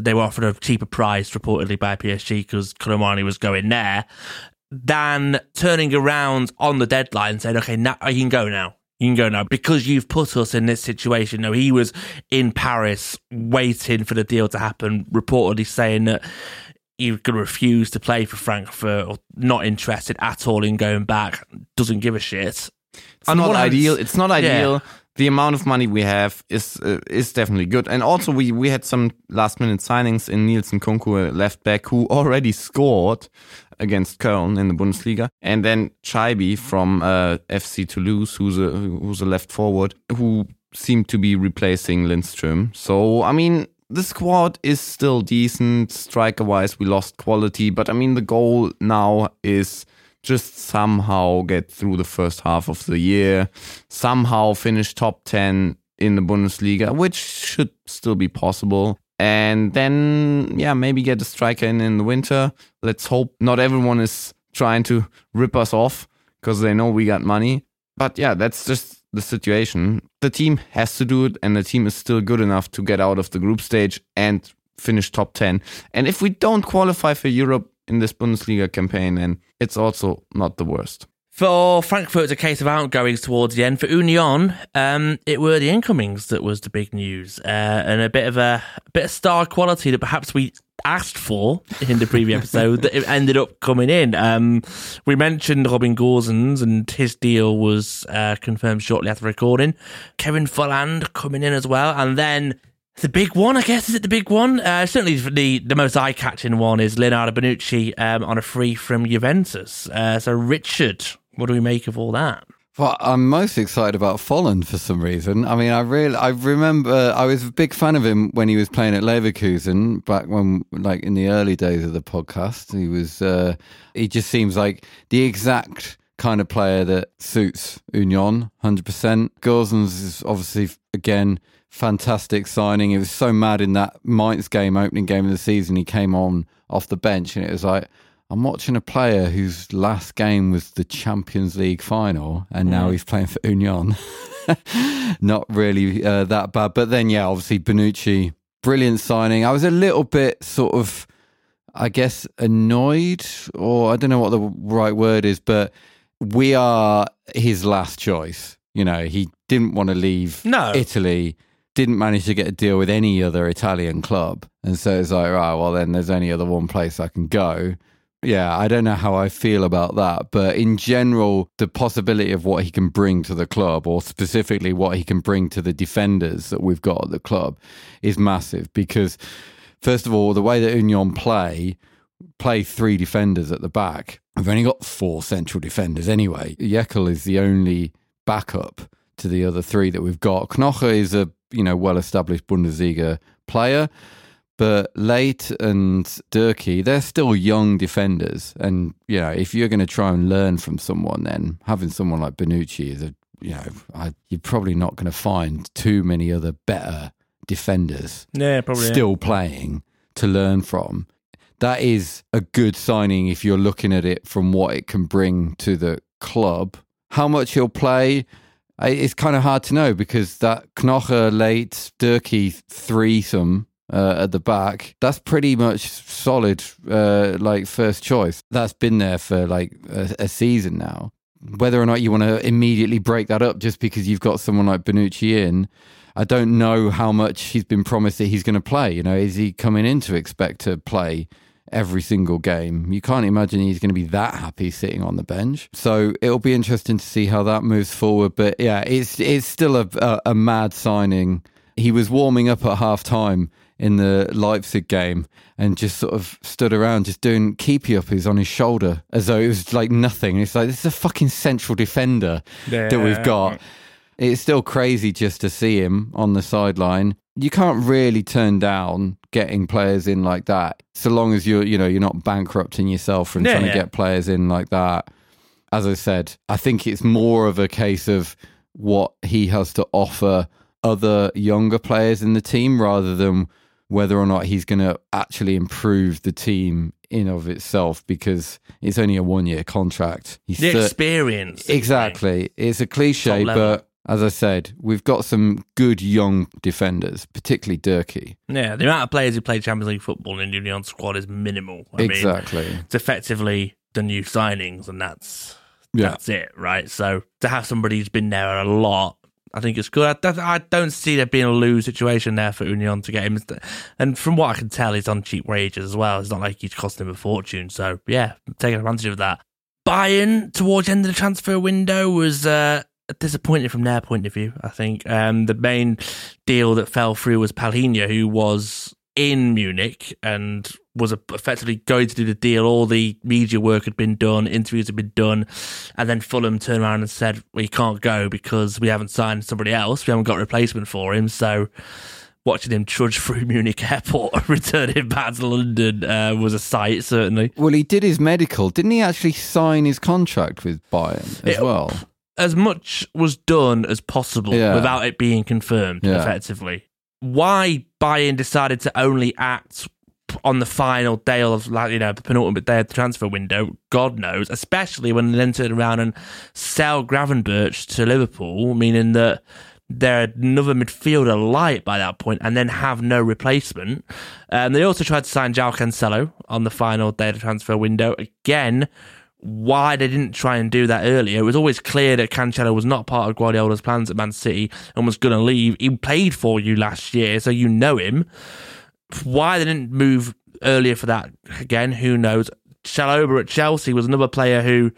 They were offered a cheaper price reportedly by PSG because Kolo Muani was going there than turning around on the deadline and saying, okay, now you can go now. You can go now because you've put us in this situation. No, he was in Paris waiting for the deal to happen, reportedly saying that he to refuse to play for Frankfurt or not interested at all in going back, doesn't give a shit. It's not ideal. It's not yeah. The amount of money we have is uh, is definitely good, and also we we had some last minute signings in Niels Nkounkou, left back who already scored against Köln in the Bundesliga, and then Chaibi from uh, FC Toulouse, who's a who's a left forward who seemed to be replacing Lindström. So I mean. The squad is still decent striker wise. We lost quality, but I mean, the goal now is just somehow get through the first half of the year, somehow finish top 10 in the Bundesliga, which should still be possible. And then, yeah, maybe get a striker in in the winter. Let's hope not everyone is trying to rip us off because they know we got money. But yeah, that's just the situation. The team has to do it, and the team is still good enough to get out of the group stage and finish top 10. And if we don't qualify for Europe in this Bundesliga campaign, and it's also not the worst. For Frankfurt, it's a case of outgoings towards the end. For Union, um, it were the incomings that was the big news, uh, and a bit of a, a bit of star quality that perhaps we asked for in the previous episode that it ended up coming in. Um, we mentioned Robin Gosens, and his deal was uh, confirmed shortly after recording. Kevin Volland coming in as well, and then the big one, I guess, is it the big one? Uh, certainly, the the most eye catching one is Leonardo Bonucci um, on a free from Juventus. Uh, so, Richard, what do we make of all that? Well, I'm most excited about Volland for some reason. I mean, I really, I remember I was a big fan of him when he was playing at Leverkusen back when, like, in the early days of the podcast. He was, uh, he just seems like the exact kind of player that suits Union 100%. Gosens is obviously, again, fantastic signing. It was so mad in that Mainz game, opening game of the season. He came on off the bench and it was like, I'm watching a player whose last game was the Champions League final, and now he's playing for Union. Not really uh, that bad, but then yeah, obviously Bonucci, brilliant signing. I was a little bit sort of, I guess, annoyed, or I don't know what the right word is, but we are his last choice. You know, he didn't want to leave No. Italy, didn't manage to get a deal with any other Italian club, and so it's like, right, well, then there's only other one place I can go yeah, I don't know how I feel about that. But in general, the possibility of what he can bring to the club, or specifically what he can bring to the defenders that we've got at the club, is massive. Because, first of all, the way that Union play, play three defenders at the back. We've only got four central defenders anyway. Jaeckel is the only backup to the other three that we've got. Knoche is a you know well established Bundesliga player. But Leite and Doekhi, they're still young defenders. And, you know, if you're going to try and learn from someone, then having someone like Bonucci is a, you know, I, you're probably not going to find too many other better defenders Yeah, probably. still playing to learn from. That is a good signing if you're looking at it from what it can bring to the club. How much he'll play, it's kind of hard to know because that Knoche Leite, Doekhi threesome uh, at the back, that's pretty much solid, uh, like first choice. That's been there for like a, a season now. Whether or not you want to immediately break that up just because you've got someone like Bonucci in, I don't know how much he's been promised that he's going to play. You know, is he coming in to expect to play every single game? You can't imagine he's going to be that happy sitting on the bench. So it'll be interesting to see how that moves forward. But yeah, it's it's still a a, a mad signing. He was warming up at half time in the Leipzig game and just sort of stood around just doing keepy uppies on his shoulder as though it was like nothing. It's like this is a fucking central defender that we've got. It's still crazy just to see him on the sideline. You can't really turn down getting players in like that, so long as you're, you know, you're not bankrupting yourself from Yeah, trying yeah. to get players in like that. As I said, I think it's more of a case of what he has to offer other younger players in the team rather than whether or not he's going to actually improve the team in of itself because it's only a one year contract. He's The experience. Exactly. It's a cliche, but as I said, we've got some good young defenders, particularly Doekhi. Yeah, the amount of players who play Champions League football in the Union squad is minimal. I mean, exactly. it's effectively the new signings, and that's Yeah. that's it, right? So to have somebody who's been there a lot, I think it's good. I, don't- I don't see there being a lose situation there for Union to get him. And from what I can tell, he's on cheap wages as well. It's not like he's costing him a fortune. So yeah, taking advantage of that. Bayern towards the end of the transfer window was uh, disappointing from their point of view. I think um, the main deal that fell through was Palhinha, who was in Munich and was effectively going to do the deal. All the media work had been done, interviews had been done, and then Fulham turned around and said, "We can't go because we haven't signed somebody else. We haven't got a replacement for him." So. Watching him trudge through Munich airport and returning back to London uh, was a sight, certainly. Well, he did his medical. Didn't he actually sign his contract with Bayern as It- well? As much was done as possible Yeah. without it being confirmed Yeah. effectively. Why Bayern decided to only act on the final day of like you know the penultimate day of the transfer window, God knows. Especially when they then turned around and sell Gravenberch to Liverpool, meaning that they're another midfielder light by that point, and then have no replacement. Um, they also tried to sign João Cancelo on the final day of the transfer window again why they didn't try and do that earlier. It was always clear that Cancelo was not part of Guardiola's plans at Man City and was going to leave. He played for you last year, so you know him. Why they didn't move earlier for that, again, who knows. Chalobah at Chelsea was another player who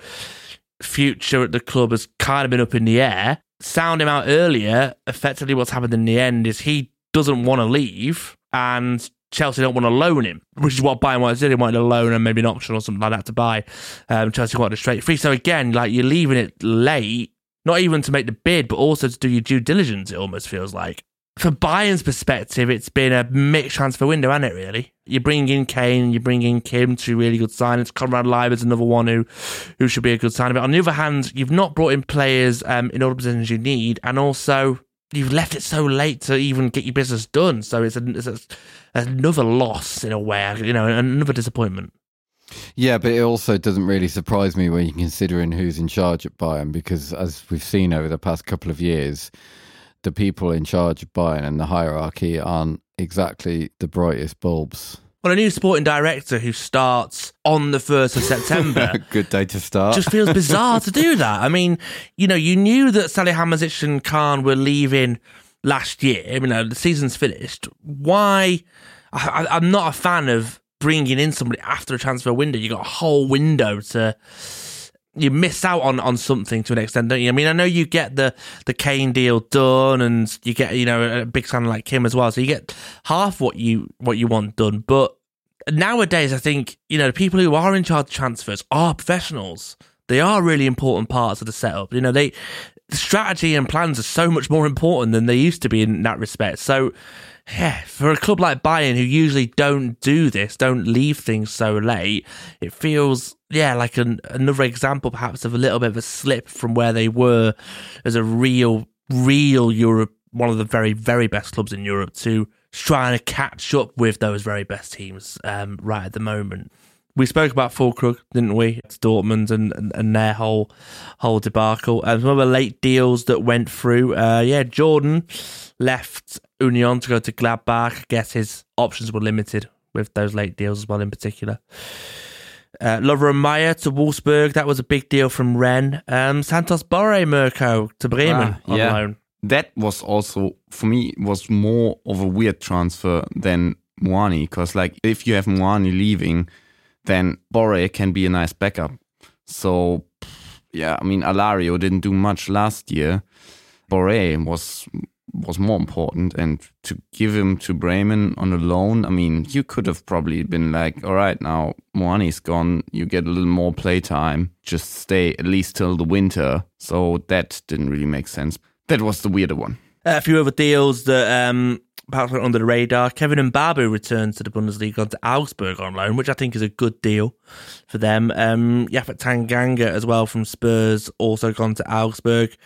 future at the club has kind of been up in the air. Sound him out earlier. Effectively, what's happened in the end is he doesn't want to leave, and Chelsea don't want to loan him, which is what Bayern wanted. They wanted a loan and maybe an option or something like that to buy. Um, Chelsea wanted a straight free. So again, like you're leaving it late, not even to make the bid, but also to do your due diligence. It almost feels like. For Bayern's perspective, it's been a mixed transfer window, hasn't it? Really, you bring in Kane, you bring in Kim, two really good signings. Konrad Laimer's another one who, who should be a good sign. But on the other hand, you've not brought in players um, in all the positions you need, and also you've left it so late to even get your business done. So it's, a, it's a, another loss in a way, you know, another disappointment. Yeah, but it also doesn't really surprise me when you're considering who's in charge at Bayern because, as we've seen over the past couple of years, the people in charge of Bayern and the hierarchy aren't exactly the brightest bulbs. Well, a new sporting director who starts on the 1st of September Good day to start. just feels bizarre to do that. I mean, you know, you knew that Salihamidzic and Kahn were leaving last year. You uh, know, the season's finished. Why? I, I- I'm not a fan of bringing in somebody after a transfer window, you got a whole window to. You miss out on, on something to an extent, don't you? I mean, I know you get the the Kane deal done, and you get you know a big signing like him as well, so you get half what you what you want done. But nowadays, I think you know the people who are in charge of transfers are professionals. They are really important parts of the setup. You know, they the strategy and plans are so much more important than they used to be in that respect. So, yeah, for a club like Bayern, who usually don't do this, don't leave things so late, it feels, yeah, like an, another example perhaps of a little bit of a slip from where they were as a real, real Europe, one of the very, very best clubs in Europe to trying to catch up with those very best teams um, right at the moment we spoke about Füllkrug, didn't we? It's Dortmund and, and, and, their whole whole debacle. And some of the late deals that went through. Uh, yeah, Jordan left Union to go to Gladbach. I guess his options were limited with those late deals as well, in particular. Uh, Lovro Majer to Wolfsburg. That was a big deal from Rennes. Um, Santos Borré Mirko to Bremen ah, on yeah. loan. That was also, for me, was more of a weird transfer than Muani. Because, like, if you have Muani leaving then Borré can be a nice backup. So, yeah, I mean, Alario didn't do much last year. Borré was was more important, and to give him to Bremen on a loan, I mean, you could have probably been like, all right, now Muani's gone, you get a little more playtime, just stay at least till the winter. So that didn't really make sense. That was the weirder one. A few other deals that um, perhaps went under the radar. Kevin Mbabu returns to the Bundesliga onto Augsburg on loan, which I think is a good deal for them. Um, Japhet Tanganga as well from Spurs, also gone to Augsburg.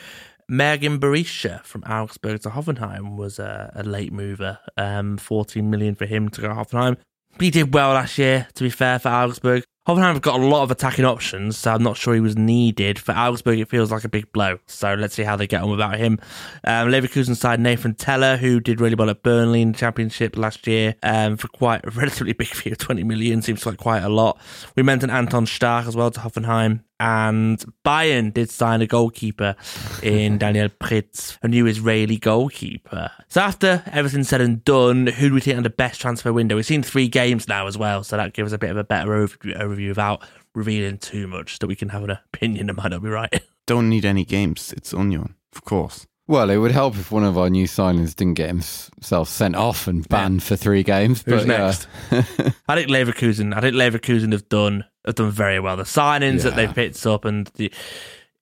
Mergim Berisha from Augsburg to Hoffenheim was a, a late mover. Um, 14 million for him to go to Hoffenheim. He did well last year, to be fair, for Augsburg. Hoffenheim have got a lot of attacking options, so I'm not sure he was needed. For Augsburg, it feels like a big blow. So let's see how they get on without him. Um, Leverkusen side Nathan Tella, who did really well at Burnley in the Championship last year um, for quite a relatively big fee of 20 million, seems like quite a lot. We mentioned Anton Stach as well to Hoffenheim and Bayern did sign a goalkeeper in Daniel Peretz, a new Israeli goalkeeper. So after everything's said and done, who do we think are the best transfer window? We've seen three games now as well, so that gives us a bit of a better overview, overview without revealing too much, that we can have an opinion that might not be right. Don't need any games. It's Onion, of course. Well, it would help if one of our new signings didn't get himself sent off and banned yeah. for three games. Who's but, next? Yeah. I think Leverkusen. I think Leverkusen have done have done very well. The signings yeah. that they've picked up and the,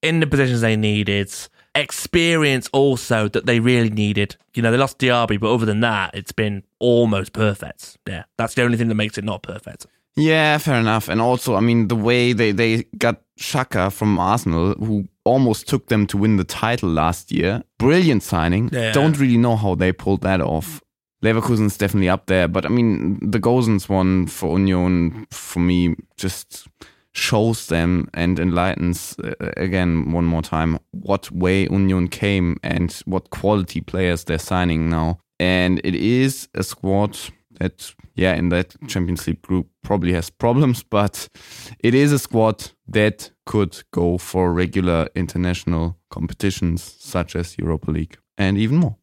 in the positions they needed, experience also that they really needed. You know, they lost Diaby, but other than that, it's been almost perfect. Yeah, that's the only thing that makes it not perfect. Yeah, fair enough. And also, I mean, the way they, they got Xhaka from Arsenal, who almost took them to win the title last year. Brilliant signing. Yeah. Don't really know how they pulled that off. Leverkusen's definitely up there, but I mean, the Gosens one for Union, for me, just shows them and enlightens uh, again one more time what way Union came and what quality players they're signing now. And it is a squad that, yeah, in that Champions League group probably has problems, but it is a squad that could go for regular international competitions such as Europa League and even more.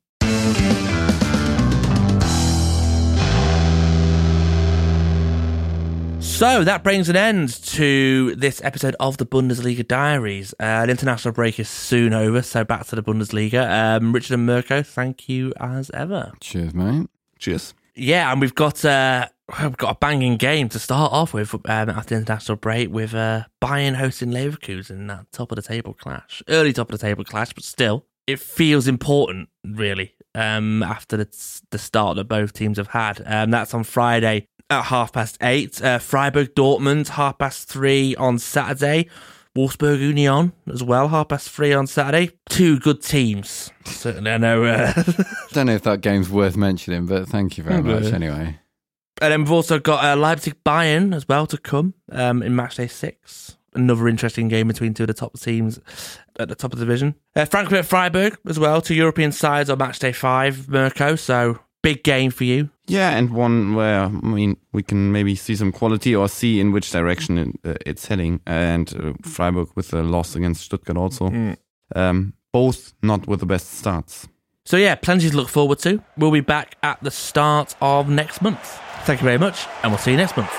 So that brings an end to this episode of the Bundesliga Diaries. Uh, an international break is soon over, so back to the Bundesliga. Um, Richard and Mirko, thank you as ever. Cheers, mate. Cheers. Yeah, and we've got uh, we've got a banging game to start off with um, after the international break with uh, Bayern hosting Leverkusen in that top of the table clash, early top of the table clash, but still it feels important really um, after the, the start that both teams have had. Um, that's on Friday at half past eight. Uh, Freiburg Dortmund half past three on Saturday. Wolfsburg Union as well, half past three on Saturday. Two good teams. Certainly, I know. Uh... Don't know if that game's worth mentioning, but thank you very much anyway. And then we've also got uh, Leipzig Bayern as well to come um, in matchday six. Another interesting game between two of the top teams at the top of the division. Uh, Frankfurt Freiburg as well, two European sides on matchday five, Mirko. So big game for you. Yeah, and one where I mean we can maybe see some quality or see in which direction it, uh, it's heading. And uh, Freiburg with a loss against Stuttgart also, mm. um, both not with the best starts. So yeah, plenty to look forward to. We'll be back at the start of next month. Thank you very much, and we'll see you next month.